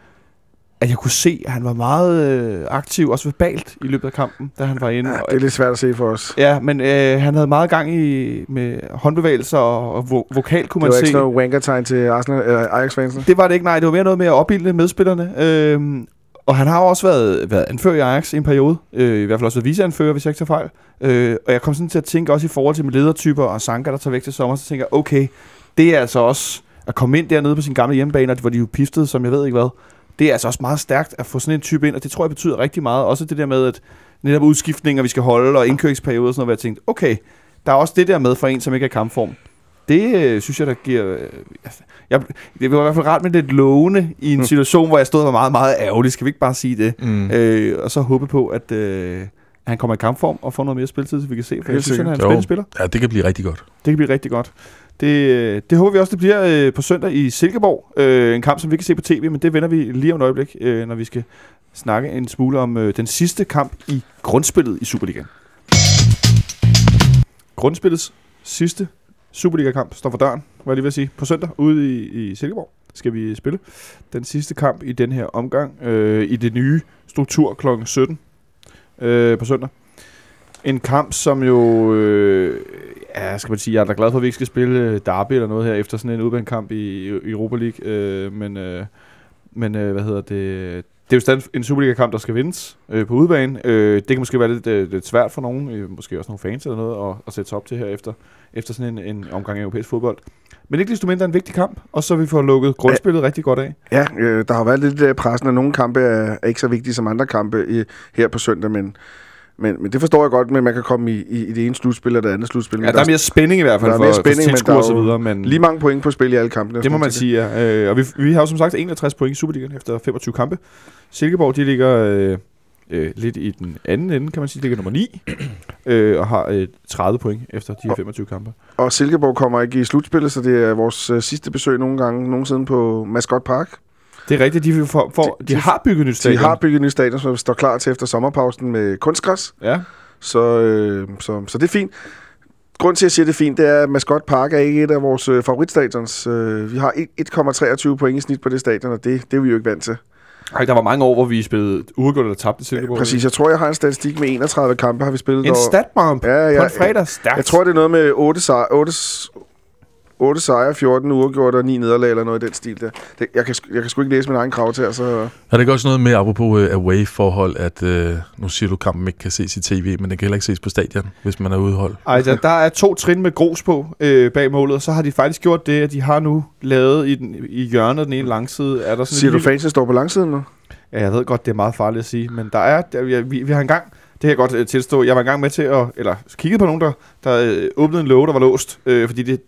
at jeg kunne se, at han var meget øh, aktiv, også verbalt i løbet af kampen, da han var inde. Ja, det er lidt svært at se for os. Ja, men øh, han havde meget gang i med håndbevægelser og, og vo- vokal, kunne Det man var ikke se. sådan noget wanker-tegn til Arsenal, eller Ajax-fansene. Det var det ikke, nej. Det var mere noget med at opbilde medspillerne. Øhm, og han har også været, været anfører i Ajax i en periode. Øh, I hvert fald også været viceanfører, hvis jeg ikke tager fejl. Øh, og jeg kom sådan til at tænke også i forhold til med ledertyper og Sanka, der tager væk til sommer, så tænker jeg, okay, det er altså også at komme ind dernede på sin gamle hjemmebane, hvor de jo piftede, som jeg ved ikke hvad. Det er altså også meget stærkt at få sådan en type ind, og det tror jeg betyder rigtig meget. Også det der med, at netop udskiftninger, vi skal holde, og indkøringsperioder og sådan noget, hvor jeg tænkte, okay, der er også det der med for en, som ikke er kampform. Det øh, synes jeg, der giver... Øh, jeg, det var i hvert fald rart med lidt lovende i en Mm. situation, hvor jeg stod og var meget, meget ærgerlig. Skal vi ikke bare sige det? Mm. Øh, og så håbe på, at, øh, han kommer i kampform og får noget mere spilletid, så vi kan se, for jeg synes, han er en spændende spiller. Ja, det kan blive rigtig godt. Det kan blive rigtig godt. Det, det håber vi også, det bliver øh, på søndag i Silkeborg. Øh, en kamp, som vi kan se på tv, men det vender vi lige om et øjeblik, øh, når vi skal snakke en smule om øh, den sidste kamp i grundspillet i Superligaen. Grundspillets sidste Superliga-kamp står for døren, var jeg lige ved at sige. På søndag ude i, i Silkeborg skal vi spille den sidste kamp i den her omgang øh, i det nye struktur kl. 17 øh, på søndag. En kamp, som jo, øh, ja, skal man sige, jeg er da glad for, at vi ikke skal spille øh, derby eller noget her efter sådan en udbanekamp i, i Europa League, øh, men, øh, men øh, hvad hedder det, det er jo stadig en Superliga-kamp, der skal vindes øh, på udebane. Øh, det kan måske være lidt, øh, lidt svært for nogen, øh, måske også nogle fans eller noget, at, at sætte op til her efter, efter sådan en, en omgang af europæisk fodbold. Men ikke desto mindre en vigtig kamp, og så vi får lukket grundspillet rigtig godt af. Ja, øh, der har været lidt øh, pressen, at nogle kampe er, er ikke så vigtige som andre kampe i, her på søndag, men, men, men det forstår jeg godt, men man kan komme i, i, i det ene slutspil eller det andet slutspil. Ja, Men der er mere spænding i hvert fald der er for, mere for spænding, men tilskuere der og så videre. Men lige mange point på spil i alle kampene. det må man sige, ja. Øh, og vi, vi har jo som sagt 61 point i Superligaen efter 25 kampe. Silkeborg, de ligger øh, øh, lidt i den anden ende, kan man sige. De ligger nummer 9 øh, og har øh, 30 point efter de her 25 kampe. Og Silkeborg kommer ikke i slutspillet, så det er vores øh, sidste besøg nogle gange nogensinde på Mascot Park. Det er rigtigt, de, får, får, de, De- de har bygget nyt stadion. de har bygget en ny stadion, som står klar til efter sommerpausen med kunstgræs. Ja. Så, øh, så, så det er fint. Grunden til, at jeg siger, det er fint, det er, at Mascot Park er ikke et af vores øh, favoritstadions. Øh, vi har et- 1,23 point i snit på det stadion, og det, det er vi jo ikke vant til. Ej, der var mange år, hvor vi spillede uafgjort eller tabte til Silkeborg. Præcis, jeg tror, jeg har en statistik med 31 kampe, har vi spillet. En statbomb Ja, på ja, en fredag. Stærkt. Jeg tror, det er noget med 8, sejre, 8, 8 sejre, 14 uafgjort og 9 nederlag eller noget i den stil der. Det, jeg, kan, jeg kan sgu ikke læse min egen krav til, så... Er det ikke også noget med, apropos uh, away-forhold, at uh, nu siger du, kampen ikke kan ses i tv, men den kan heller ikke ses på stadion, hvis man er udehold? Ej, der, der er to trin med grus på øh, bag målet, og så har de faktisk gjort det, at de har nu lavet i, den, i hjørnet den ene langside, er der sådan Siger du, lille- fansen står på langsiden nu? Ja, jeg ved godt, det er meget farligt at sige, men der er, der, vi, vi, vi har engang, det kan jeg godt øh, tilstå, jeg var engang med til at, eller kiggede på nogen, der, der øh, åbnede en låge, der var låst, øh, fordi det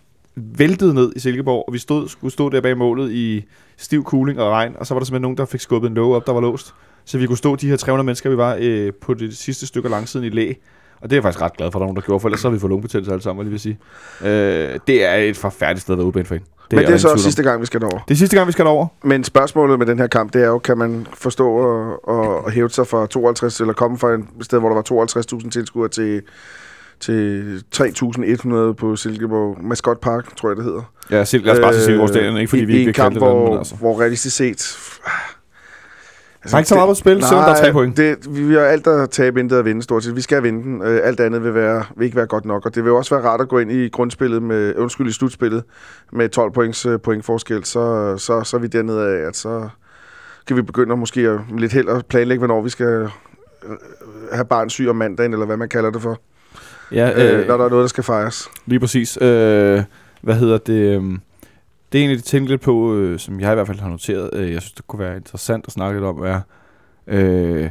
væltede ned i Silkeborg, og vi stod, skulle stå der bag målet i stiv kuling og regn, og så var der simpelthen nogen, der fik skubbet en låge op, der var låst, så vi kunne stå de her 300 mennesker, vi var øh, på det sidste stykke af langsiden i læ, og det er jeg faktisk ret glad for, at der er nogen, der gjorde, for ellers så har vi fået lungebetændelse alle sammen, jeg vil sige. Øh, det er et forfærdeligt sted at være ude fan. Det Men det er så sidste gang, vi skal derover. Det er sidste gang, vi skal derover. Men spørgsmålet med den her kamp, det er jo, kan man forstå og, og, og hæve sig fra 52, eller komme fra et sted, hvor der var 52.000 tilskuere til, til 3.100 på Silkeborg Mascot Park, tror jeg det hedder. Ja, Sil- lad os bare sige Silkeborg Stadion, ikke fordi vi ikke vil kalde det hvor, altså. hvor realistisk set... Der er ikke så meget på spil, selvom der er tre point. Det, vi har alt at tabe, intet at vinde stort set. Vi skal vinde den. Øh, alt andet vil, være, vil ikke være godt nok, og det vil også være rart at gå ind i grundspillet med, undskyld, i slutspillet med 12 points øh, pointforskel, så, så, så er vi dernede af, at så kan vi begynde at måske at, med lidt held at planlægge, hvornår vi skal øh, have barn syg om mandagen, eller hvad man kalder det for, Ja, øh, når der er noget, der skal fejres. Lige præcis. Øh, hvad hedder det? øhm, Det er en af de ting lidt på, øh, som jeg i hvert fald har noteret, øh, jeg synes, det kunne være interessant at snakke lidt om, er, øh,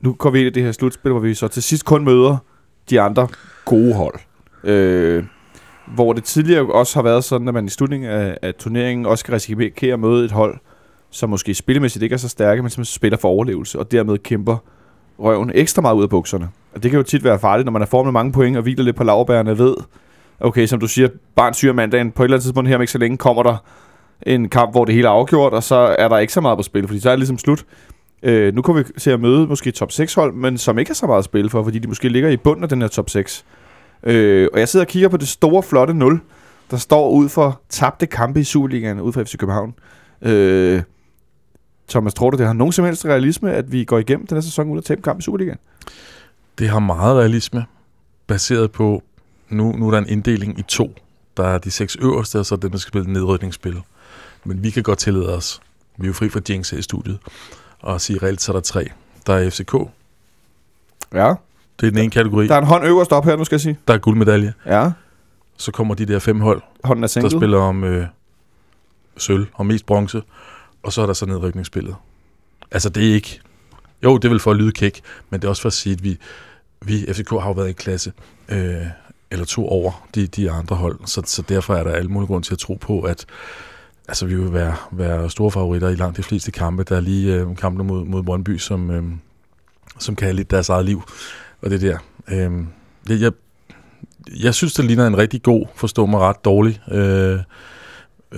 nu går vi ind i det her slutspil, hvor vi så til sidst kun møder de andre gode hold. Øh, hvor det tidligere også har været sådan, at man i slutningen af, af turneringen også kan risikere at møde et hold, som måske spillemæssigt ikke er så stærke, men som spiller for overlevelse, og dermed kæmper røven ekstra meget ud af bukserne. Og det kan jo tit være farligt, når man har formet mange point og hviler lidt på lavbærene ved, okay, som du siger, barn syr mandagen, på et eller andet tidspunkt her om ikke så længe kommer der en kamp, hvor det hele er afgjort, og så er der ikke så meget på spil, fordi så er det ligesom slut. Øh, nu kommer vi se at møde måske top 6 hold, men som ikke har så meget at spille for, fordi de måske ligger i bunden af den her top 6. Øh, og jeg sidder og kigger på det store, flotte 0, der står ud for tabte kampe i Superligaen, ud fra FC København. Øh, Thomas, tror du, det har nogen som helst realisme, at vi går igennem den her sæson uden at tabe kamp i Superligaen? Det har meget realisme, baseret på, nu, nu er der en inddeling i to. Der er de seks øverste, og så er dem, der skal spille nedrykningsspil. Men vi kan godt tillade os, vi er jo fri for jinx her i studiet, og sige reelt, så er der tre. Der er FCK, Ja. det er den ene kategori. Der er en hånd øverst op her, nu skal jeg sige. Der er guldmedalje. Ja. Så kommer de der fem hold, Hånden er der sænket. spiller om øh, sølv og mest bronze, og så er der så nedrykningsspillet. Altså det er ikke... Jo, det vil for at lyde kæk, men det er også for at sige, at vi, vi FCK har jo været i klasse øh, eller to over de, de andre hold, så, så derfor er der alle mulige grund til at tro på, at altså, vi vil være, være store favoritter i langt de fleste kampe. Der er lige øh, kampene mod, mod Brøndby, som, øh, som kan have lidt deres eget liv. og det der. Øh, jeg, jeg, jeg synes, det ligner en rigtig god, forstå mig ret dårlig, øh,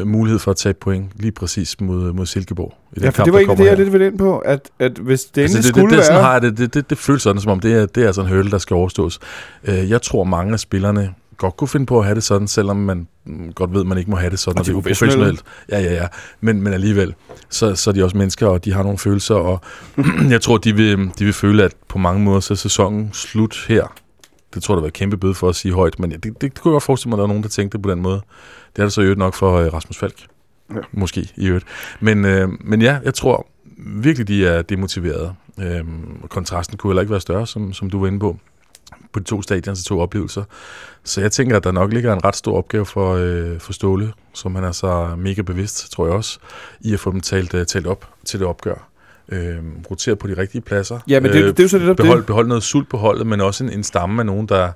mulighed for at tage point lige præcis mod, mod Silkeborg. I den Ja, for kamp, det var egentlig det, jeg lidt ville ind på, at, at hvis det Altså, det, det, skulle det, sådan være... har det, det, det, det føles sådan, som om det er, det er sådan en hurdle, der skal overstås. Øh, jeg tror, mange af spillerne godt kunne finde på at have det sådan, selvom man godt ved, at man ikke må have det sådan, Og og de det er uprofessionelt. Ja, ja, ja. Men, men alligevel, så, så er de også mennesker, og de har nogle følelser, og jeg tror, de vil, de vil føle, at på mange måder, så er sæsonen slut her. Det tror jeg, der var et kæmpe bøde for at sige højt, men det, det, det kunne jeg godt forestille mig, at der er nogen, der tænkte på den måde. Det er det så i øvrigt nok for øh, Rasmus Falk. Ja. Måske i øvrigt. Men, øh, men ja, jeg tror virkelig, de er demotiverede. Og kontrasten kunne heller ikke være større, som, som du var inde på, på de to stadions og to oplevelser. Så jeg tænker, at der nok ligger en ret stor opgave for, øh, for Ståle, som han er så mega bevidst, tror jeg også, i at få dem talt, øh, talt op til det opgør. Øhm, rotere på de rigtige pladser. Ja, men det, det er jo så lidt behold, det. behold noget sult på holdet, men også en, en stamme af nogen, der,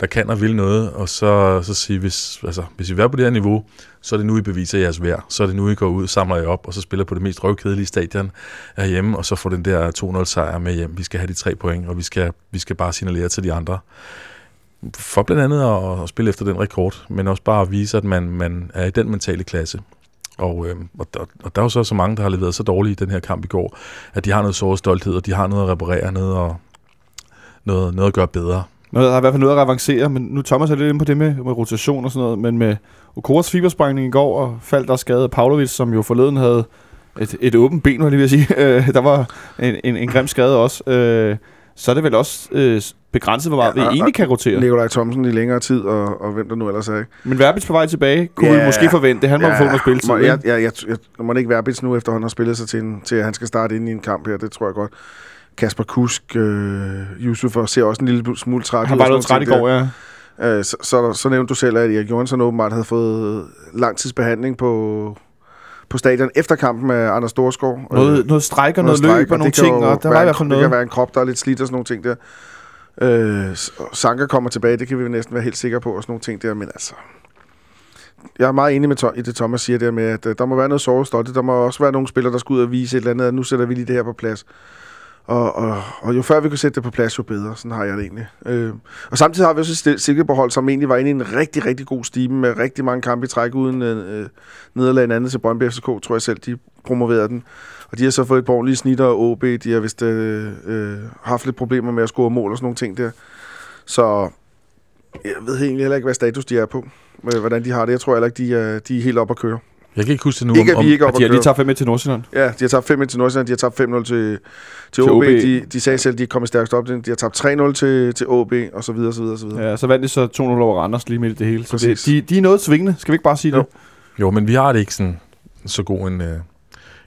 der kan og vil noget, og så, så sige, hvis, altså, hvis I er på det her niveau, så er det nu, I beviser jeres værd. Så er det nu, I går ud, samler jer op, og så spiller på det mest røvkedelige stadion herhjemme, og så får den der 2-0 sejr med hjem. Vi skal have de tre point, og vi skal, vi skal bare signalere til de andre. For blandt andet at, at spille efter den rekord, men også bare at vise, at man, man er i den mentale klasse. Og, øh, og, der, og der er jo så så mange, der har leveret så dårligt i den her kamp i går, at de har noget såret stolthed, og de har noget at reparere, noget og, noget, noget at gøre bedre. Noget, der har i hvert fald noget at avancere, men nu Thomas er lidt inde på det med, med rotation og sådan noget, men med Okoras fibersprængning i går, og faldt der skade Pavlovic, som jo forleden havde et, et åbent ben, var jeg lige sige. Øh, der var en, en, en grim skade også. Øh, så er det vel også øh, begrænset, hvor meget Ja, ja, og- vi egentlig kan rotere. Nikolaj Thomsen i længere tid, og, og hvem der nu ellers er. ikke? Men Verbitz på vej tilbage, kunne Ja. vi måske forvente. Han må få noget spilletid. må, jeg, jeg, jeg, jeg, må det ikke Verbitz nu, efter han har spillet sig til, en, til, at han skal starte ind i en kamp her. Det tror jeg godt. Kasper Kusk, øh, Yusuf, og ser også en lille smule træt Han var og noget træt i går, ja. Øh, så, så, så nævnte du selv, at Erik Jørgensen åbenbart havde fået langtidsbehandling på, på stadion efter kampen med Anders Storskov. Noget, noget stræk og noget, stræk, løb og nogle det kan ting, og der var i hvert fald krop- Det kan noget. være en krop, der er lidt slidt og sådan nogle ting der. Øh, og Sanka kommer tilbage, det kan vi næsten være helt sikre på, og sådan nogle ting der, men altså... Jeg er meget enig med i det, Thomas siger der med, at øh, der må være noget såret Der må også være nogle spillere, der skal ud og vise et eller andet, at nu sætter vi lige det her på plads. Og, og, og jo før vi kan sætte det på plads, jo bedre. Sådan har jeg det egentlig. Øh, og samtidig har vi også et Silkeborg-hold, som egentlig var inde i en rigtig, rigtig god stime med rigtig mange kampe i træk uden øh, øh nederlag en andet til Brøndby FCK, tror jeg selv, de promoverede den. Og de har så fået et par ordentlige snitter og OB. De har vist øh, øh, haft lidt problemer med at score mål og sådan nogle ting der. Så jeg ved egentlig heller ikke, hvad status de er på. Øh, hvordan de har det. Jeg tror heller ikke, de er, de er helt op at køre. Jeg kan ikke huske det nu. Ikke at om, vi ikke Og op de at har lige taget 5 med til Nordsjælland. Ja, de har tabt 5 til Nordsjælland, de har tabt 5-0 til, til, Til OB. OB. De, de sagde selv, at de er kommet stærkest op. De har tabt 3-0 til, til OB, og så videre, så videre, så videre. Ja, så vandt de så 2-0 over Randers lige midt i det hele. Så det, Præcis. de, de er noget svingende, skal vi ikke bare sige Jo. det? Jo, men vi har det ikke sådan så god en, øh,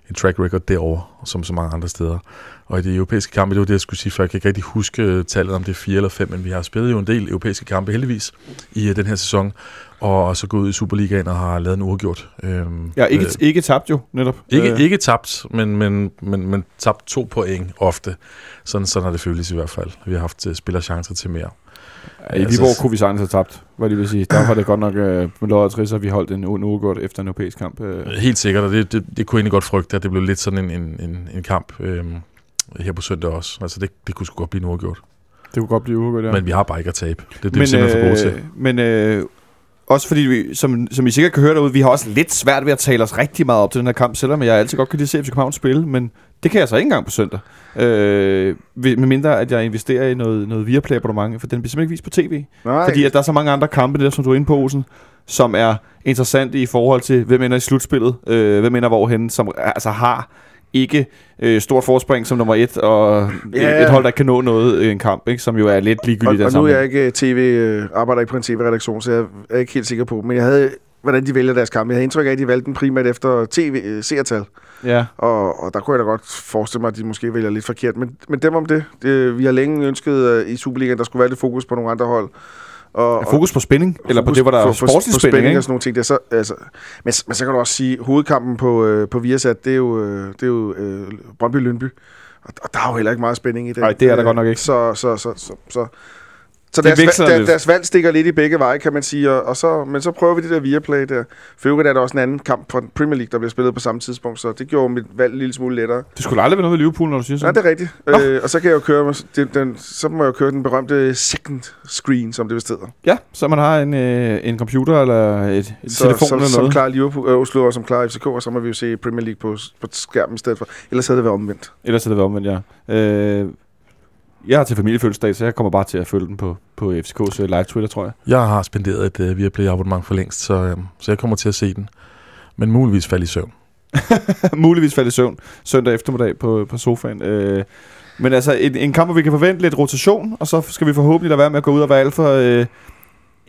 en track record derovre, som så mange andre steder. Og i de europæiske kampe, det var det, jeg skulle sige før, jeg kan ikke rigtig huske øh, tallet, om det er fire eller fem, men vi har spillet jo en del europæiske kampe heldigvis i øh, den her sæson, og så gået ud i Superligaen og har lavet en uafgjort. Øhm, Ja, ikke, øh, ikke tabt jo, netop. ikke, Øh, ikke tabt, men, men, men, men tabt to point ofte. Sådan, sådan har det føltes i hvert fald. Vi har haft spillerchancer til mere. Ja, I Viborg kunne vi sagtens have tabt, hvad det vil sige. Der var det godt nok øh, med trist, at vi holdt en, uge godt efter en europæisk kamp. Øh. Helt sikkert, og det, det, det kunne jeg egentlig godt frygte, at det blev lidt sådan en, en, en, en kamp øhm, her på søndag også. Altså det, det kunne sgu godt blive en uafgjort. Det kunne godt blive uafgjort, ja. Men vi har bare ikke at tabe. Det er det, vi simpelthen for gode til. Men øh, også fordi, vi, som, som I sikkert kan høre derude, vi har også lidt svært ved at tale os rigtig meget op til den her kamp, selvom jeg altid godt kan lide at se FC København spille, men det kan jeg så ikke engang på søndag. Øh, med mindre at jeg investerer i noget, noget Viaplay abonnement, for den bliver simpelthen ikke vist på tv. Nej, Fordi at der er så mange andre kampe, der som du er inde på, Olsen, som er interessante i forhold til, hvem ender i slutspillet, øh, hvem ender hvorhen, som altså har ikke øh, stort forspring som nummer et, og Ja, et hold, der kan nå noget i en kamp, ikke, som jo er lidt og, ligegyldigt den og nu er jeg ikke tv, øh, arbejder ikke på en tv-redaktion, så jeg er ikke helt sikker på. Men jeg havde, hvordan de vælger deres kampe. Jeg havde indtryk af, at de valgte den primært efter tv-seertal. Ja. Og, og der kunne jeg da godt forestille mig, at de måske vælger lidt forkert. Men, men dem om det. det vi har længe ønsket øh, i Superligaen, at der skulle være lidt fokus på nogle andre hold. Og, Ja, fokus på spænding, eller på det, hvor der er sportslig spænding, spænding ikke? og sådan nogle ting. Det er så, altså, men, men så kan du også sige, hovedkampen på, øh, på Viasat, det er jo, øh, det er jo øh, Brøndby-Lyndby. Og, og der er jo heller ikke meget spænding i det. Nej, det er der godt nok ikke. Så, så, så, så, så Så Det deres, der, deres valg stikker lidt i begge veje, kan man sige. Og, og så, men så prøver vi det der Viaplay der. For øvrigt er der også en anden kamp fra Premier League, der bliver spillet på samme tidspunkt, så det gjorde mit valg en lille smule lettere. Det skulle aldrig være noget med Liverpool, når du siger Ja, sådan. det er rigtigt. Øh, og så kan jeg jo køre, det, den, så må jeg jo køre den berømte second screen, som det vist hedder. Ja, så man har en, øh, en computer eller et, et Så, telefon som, eller som noget. klarer Liverpool, øh, Oslo og som klarer FCK, og så må vi jo se Premier League på, på skærmen i stedet for. Ellers havde det været omvendt. Ellers er det været omvendt, ja. Øh, jeg har til familiefødselsdag, så jeg kommer bare til at følge den på, på FCK's øh, live Twitter, tror jeg. Jeg har spenderet et uh, Viaplay abonnement for længst, så, uh, så jeg kommer til at se den. Men muligvis falde i søvn. Muligvis falde i søvn søndag eftermiddag på, på sofaen. Øh, men altså, en, en kamp, hvor vi kan forvente lidt rotation, og så skal vi forhåbentlig lade være med at gå ud og være alt for... Øh,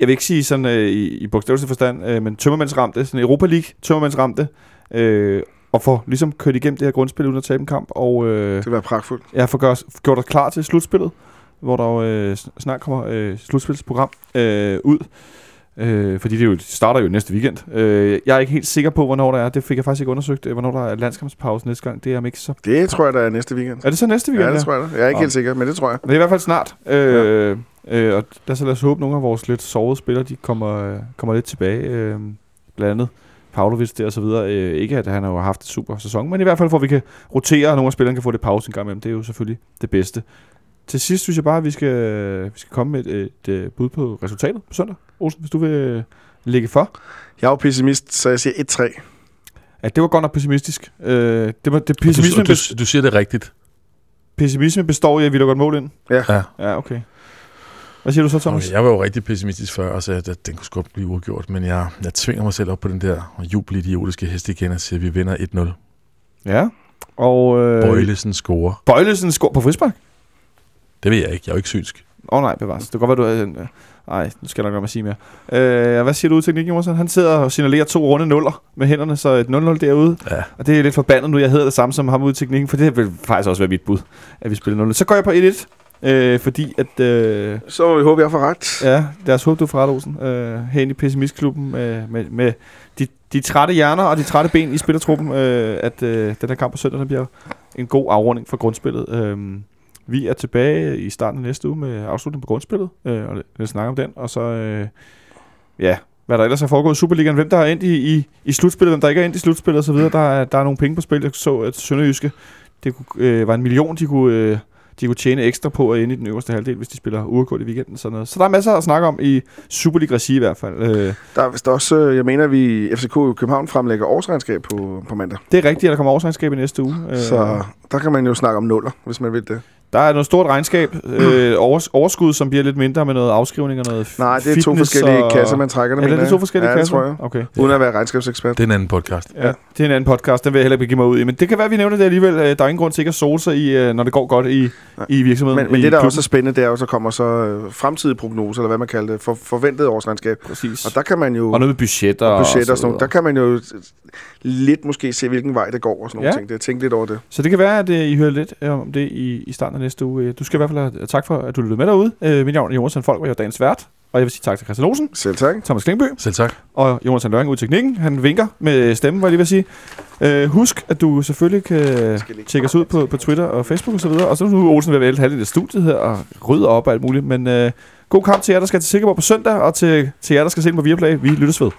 jeg vil ikke sige sådan øh, i, i bogstaveligste forstand, øh, men tømmermandsramte, sådan Europa League tømmermandsramte, øh, og få ligesom kørt igennem det her grundspil uden at tabe en kamp, og øh, Det vil være pragtfuldt. jeg får gjort, gjort os klar til slutspillet, hvor der øh, sn- snart kommer øh, slutspilsprogram øh, ud. Øh, fordi det, jo, starter jo næste weekend. Øh, jeg er ikke helt sikker på, hvornår der er. Det fik jeg faktisk ikke undersøgt, øh, hvornår der er landskampspause næste gang. Det er ikke så... Det tror jeg, der er næste weekend. Er det så næste weekend? Ja, det tror jeg. da. Jeg er ikke Nå. helt sikker, men det tror jeg. Men det er i hvert fald snart. Øh, øh, og der så lad os håbe, at nogle af vores lidt sovede spillere, de kommer, øh, kommer lidt tilbage. Øh, blandt andet Pavlovic der og så videre. Øh, ikke at han har jo haft en super sæson, men i hvert fald, hvor vi kan rotere, og nogle af spillerne kan få det pause en gang imellem. Det er jo selvfølgelig det bedste. Til sidst synes jeg bare, at vi skal, vi skal komme med et, et, et bud på resultatet på søndag. Olsen, hvis du vil øh, lægge for. Jeg er jo pessimist, så jeg siger 1-3. Ja, det var godt nok pessimistisk. Øh, det var, det Du, pessimisme, du, bes- du siger det rigtigt. pessimisme består i, at vi lukker et mål ind. Ja. Ja, okay. Hvad siger du så, Thomas? Okay, jeg var jo rigtig pessimistisk før, og sagde, at den kunne godt blive uafgjort. Men jeg, jeg tvinger mig selv op på den der jubelidiotiske hest igen og siger, at vi vinder 1-0. Ja. Og øh, Bøjlesen scorer. Bøjlesen score på frispark? Det ved jeg ikke. Jeg er jo ikke synsk. Åh oh, nej, bevares. Det kan godt være, du er... Øh, nej, nu skal jeg nok lade mig sige mere. Øh, hvad siger du ud teknik, Jonas? Han sidder og signalerer to runde nuller med hænderne, så et 0-0 derude. Ja. Og det er lidt forbandet nu, jeg hedder det samme som ham ude i teknikken, for det vil faktisk også være mit bud, at vi spiller 0 Så går jeg på 1-1, øh, fordi at... Øh, Så må vi håbe, jeg får ret. ja, lad os håbe, du får ret, Olsen. Øh, hen i pessimistklubben øh, med, med de, de trætte hjerner og de trætte ben i spillertruppen, øh, at øh, den her kamp på søndag bliver en god afrunding for grundspillet. Øh, vi er tilbage i starten af næste uge med afslutning på grundspillet, øh, og lidt snakke om den, og så, øh, ja, hvad der ellers er foregået i Superligaen, hvem der er endt i, i, i slutspillet, hvem der ikke er endt i slutspillet osv., der, er- der er nogle penge på spil. Jeg så, at Sønderjyske, det kunne, øh, var en million, de kunne, øh, de kunne tjene ekstra på at ende i den øverste halvdel, hvis de spiller uafgjort i weekenden. Sådan noget. Så der er masser at snakke om i Superliga-regi i hvert fald. Øh, Der er vist også, øh, jeg mener, at vi FCK i København fremlægger årsregnskab på, på mandag. det er rigtigt, at der kommer årsregnskab i næste uge. Øh, Så der kan man jo snakke om nuller, hvis man vil det. Der er noget stort regnskab, øh, overs, overskud, som bliver lidt mindre med noget afskrivning og noget Nej, det er to forskellige og... kasser, man trækker det, Er det, jeg. to forskellige ja, kasser? det tror jeg. Okay. Uden at være regnskabsekspert. Det er en anden podcast. Ja, det er en anden podcast, den vil jeg heller ikke give mig ud i. Men det kan være, at vi nævner det alligevel. Øh, Der er ingen grund til ikke at sole sig i, øh, når det går godt i, i virksomheden. Men, men i det, der klubben. også er spændende, det er jo, så kommer så øh, fremtidige prognoser, eller hvad man kalder det, for, forventet årsregnskab. Præcis. Og der kan man jo... Og noget med budgetter. og budgetter og så sådan noget. Der kan man jo lidt måske se, hvilken vej det går og sådan nogle Ja. ting. Det er tænkt lidt over det. Så det kan være, at øh, I hører lidt øh, om det i, i starten af næste uge. Du skal i hvert fald have tak for, at du lyttede med derude. Øh, Mit navn er Jonas Folk, og jeg er dagens vært. Og jeg vil sige tak til Christian Olsen, Selv tak. Thomas Klingby Selv tak. og Jonas Løring ud i teknikken. Han vinker med stemmen, var jeg lige at sige. Øh, husk, at du selvfølgelig kan tjekke os ud på, på Twitter og Facebook og så videre. Og så er nu Olsen ved at vælge halvdelen af studiet her og rydde op og alt muligt. Men øh, god kamp til jer, der skal til Sikkerborg på søndag, og til, til jer, der skal se den på Viaplay. Vi lyttes ved.